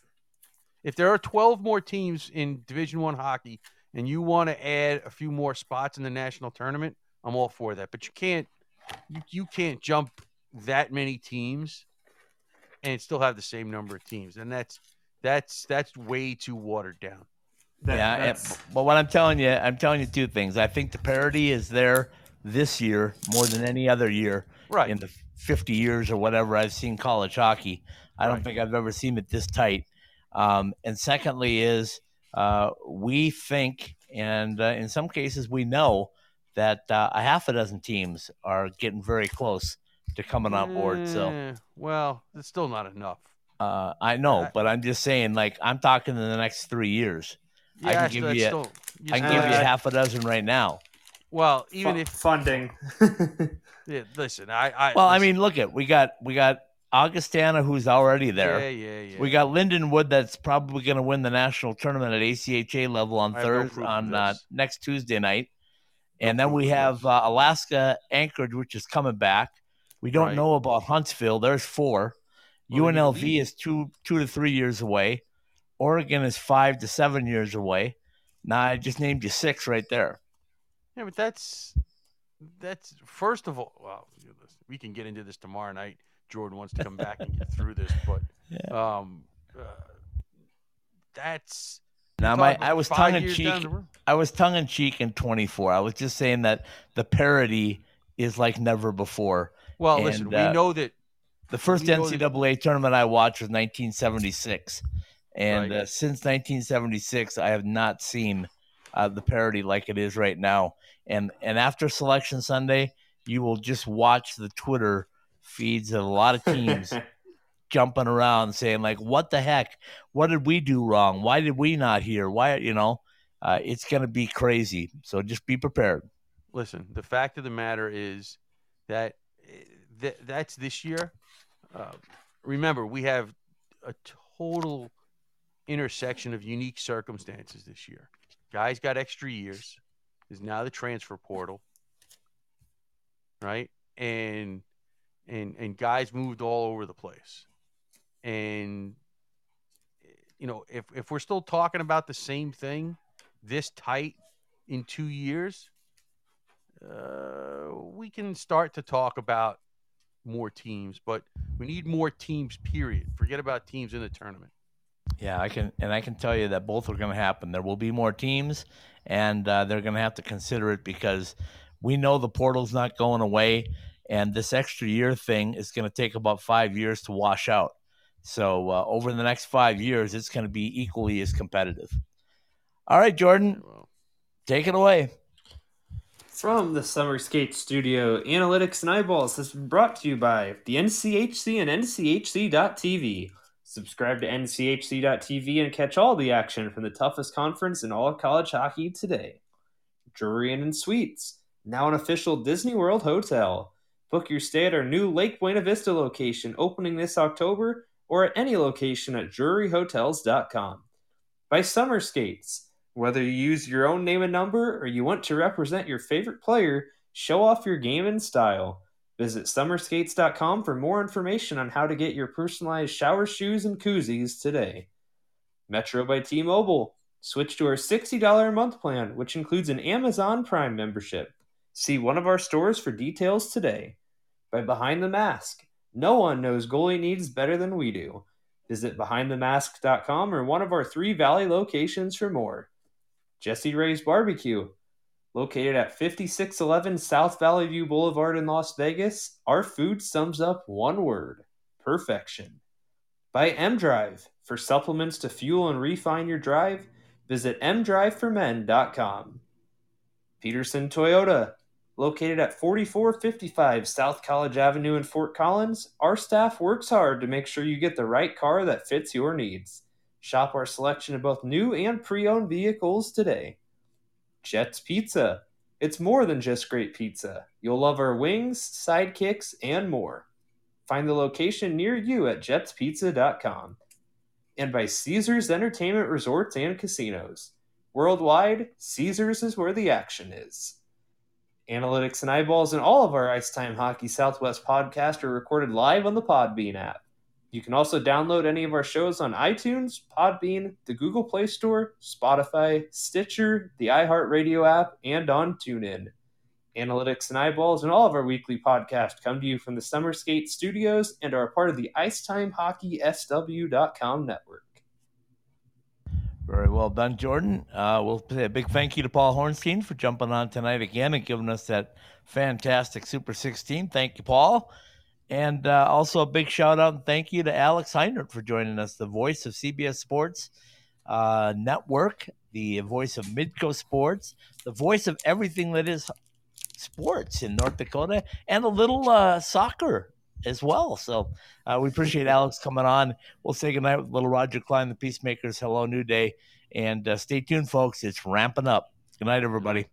If there are 12 more teams in Division 1 hockey and you want to add a few more spots in the national tournament, I'm all for that. But you can't you, you can't jump that many teams and still have the same number of teams. And that's that's that's way too watered down. That- yeah, and- but what I'm telling you, I'm telling you two things. I think the parity is there this year more than any other year Right. in the 50 years or whatever I've seen college hockey. I don't think I've ever seen it this tight. Um, and secondly, is uh, we think, and uh, in some cases we know that uh, a half a dozen teams are getting very close to coming on board. So Eh, well, it's still not enough. uh, I know, I- but I'm just saying, like I'm talking in the next three years. Yeah, I can give that's you a- still, I can give you half a dozen right now. well, even fu- if funding. <laughs> yeah, listen, I, I Well, I mean, look at we got we got Augustana who's already there. Yeah, yeah, yeah. We got Lindenwood that's probably going to win the national tournament at ACHA level on I have no Thursday proof of on uh, next Tuesday night, No and then we have uh, Alaska Anchorage, which is coming back. We don't Right. know about Huntsville. There's four. Well, they need to UNLV is two two to three years away. Oregon is five to seven years away. Now I just named you six right there. Yeah, but that's that's first of all. Well, you know, listen, we can get into this tomorrow night. Jordan wants to come back and get through this, but <laughs> um, uh, that's Now my I was tongue in cheek. down the road. I was tongue in cheek in 24. I was just saying that the parody is like never before. Well, And, listen, uh, we know that The first know that- NCAA tournament I watched was 1976, and Right. uh, since 1976, I have not seen uh, the parody like it is right now. And and after Selection Sunday, you will just watch the Twitter feeds of a lot of teams <laughs> jumping around saying like, "What the heck? What did we do wrong? Why did we not hear? Why you know?" Uh, it's going to be crazy. So just be prepared. listen, the fact of the matter is that th- that's this year. Uh, remember, we have a total intersection of unique circumstances this year. Guys got extra years. There's now the transfer portal, right? and and and guys moved all over the place. And you know, if if we're still talking about the same thing this tight in two years, uh, we can start to talk about more teams, but we need more teams. Period. Forget about teams in the tournament. Yeah, I can, and I can tell you that both are going to happen. There will be more teams, and uh, they're going to have to consider it because we know the portal's not going away, and this extra year thing is going to take about five years to wash out. So uh, over the next five years, it's going to be equally as competitive. All right, Jordan, take it away. From the Summer Skate Studio, Analytics and Eyeballs has been brought to you by the NCHC and NCHC.TV. Subscribe to NCHC.TV and catch all the action from the toughest conference in all of college hockey today. Drury Inn and Suites, now an official Disney World hotel. Book your stay at our new Lake Buena Vista location opening this October or at any location at druryhotels.com. By Summer Skates, whether you use your own name and number or you want to represent your favorite player, show off your game and style. Visit summerskates.com for more information on how to get your personalized shower shoes and koozies today. Metro by T Mobile. Switch to our $60 a month plan, which includes an Amazon Prime membership. See one of our stores for details today. By Behind the Mask. No one knows goalie needs better than we do. Visit behindthemask.com or one of our three Valley locations for more. Jessie Rae's Barbecue. Located at 5611 South Valley View Boulevard in Las Vegas, our food sums up one word perfection. By M Drive. For supplements to fuel and refine your drive, visit mdriveformen.com. Pedersen Toyota. Located at 4455 South College Avenue in Fort Collins, our staff works hard to make sure you get the right car that fits your needs. Shop our selection of both new and pre owned vehicles today. Jets Pizza. It's more than just great pizza. You'll love our wings, sidekicks, and more. Find the location near you at jetspizza.com. And by Caesars Entertainment Resorts and Casinos. Worldwide, Caesars is where the action is. Analytics and eyeballs and all of our Ice Time Hockey Southwest podcasts are recorded live on the Podbean app. You can also download any of our shows on iTunes, Podbean, the Google Play Store, Spotify, Stitcher, the iHeartRadio app, and on TuneIn. Analytics and eyeballs and all of our weekly podcasts come to you from the Summer Skate Studios and are a part of the IcetimeHockeySW.com network. Very well done, Jordan. Uh, we'll say a big thank you to Paul Hornstein for jumping on tonight again and giving us that fantastic Super 16. Thank you, Paul. And uh, also a big shout out and thank you to Alex Heinert for joining us, the voice of CBS Sports uh, Network, the voice of Midco Sports, the voice of everything that is sports in North Dakota, and a little uh, soccer as well. So uh, we appreciate Alex coming on. We'll say goodnight with little Roger Clyne, the Peacemakers. Hello, New Day. And uh, stay tuned, folks. It's ramping up. Good night, everybody.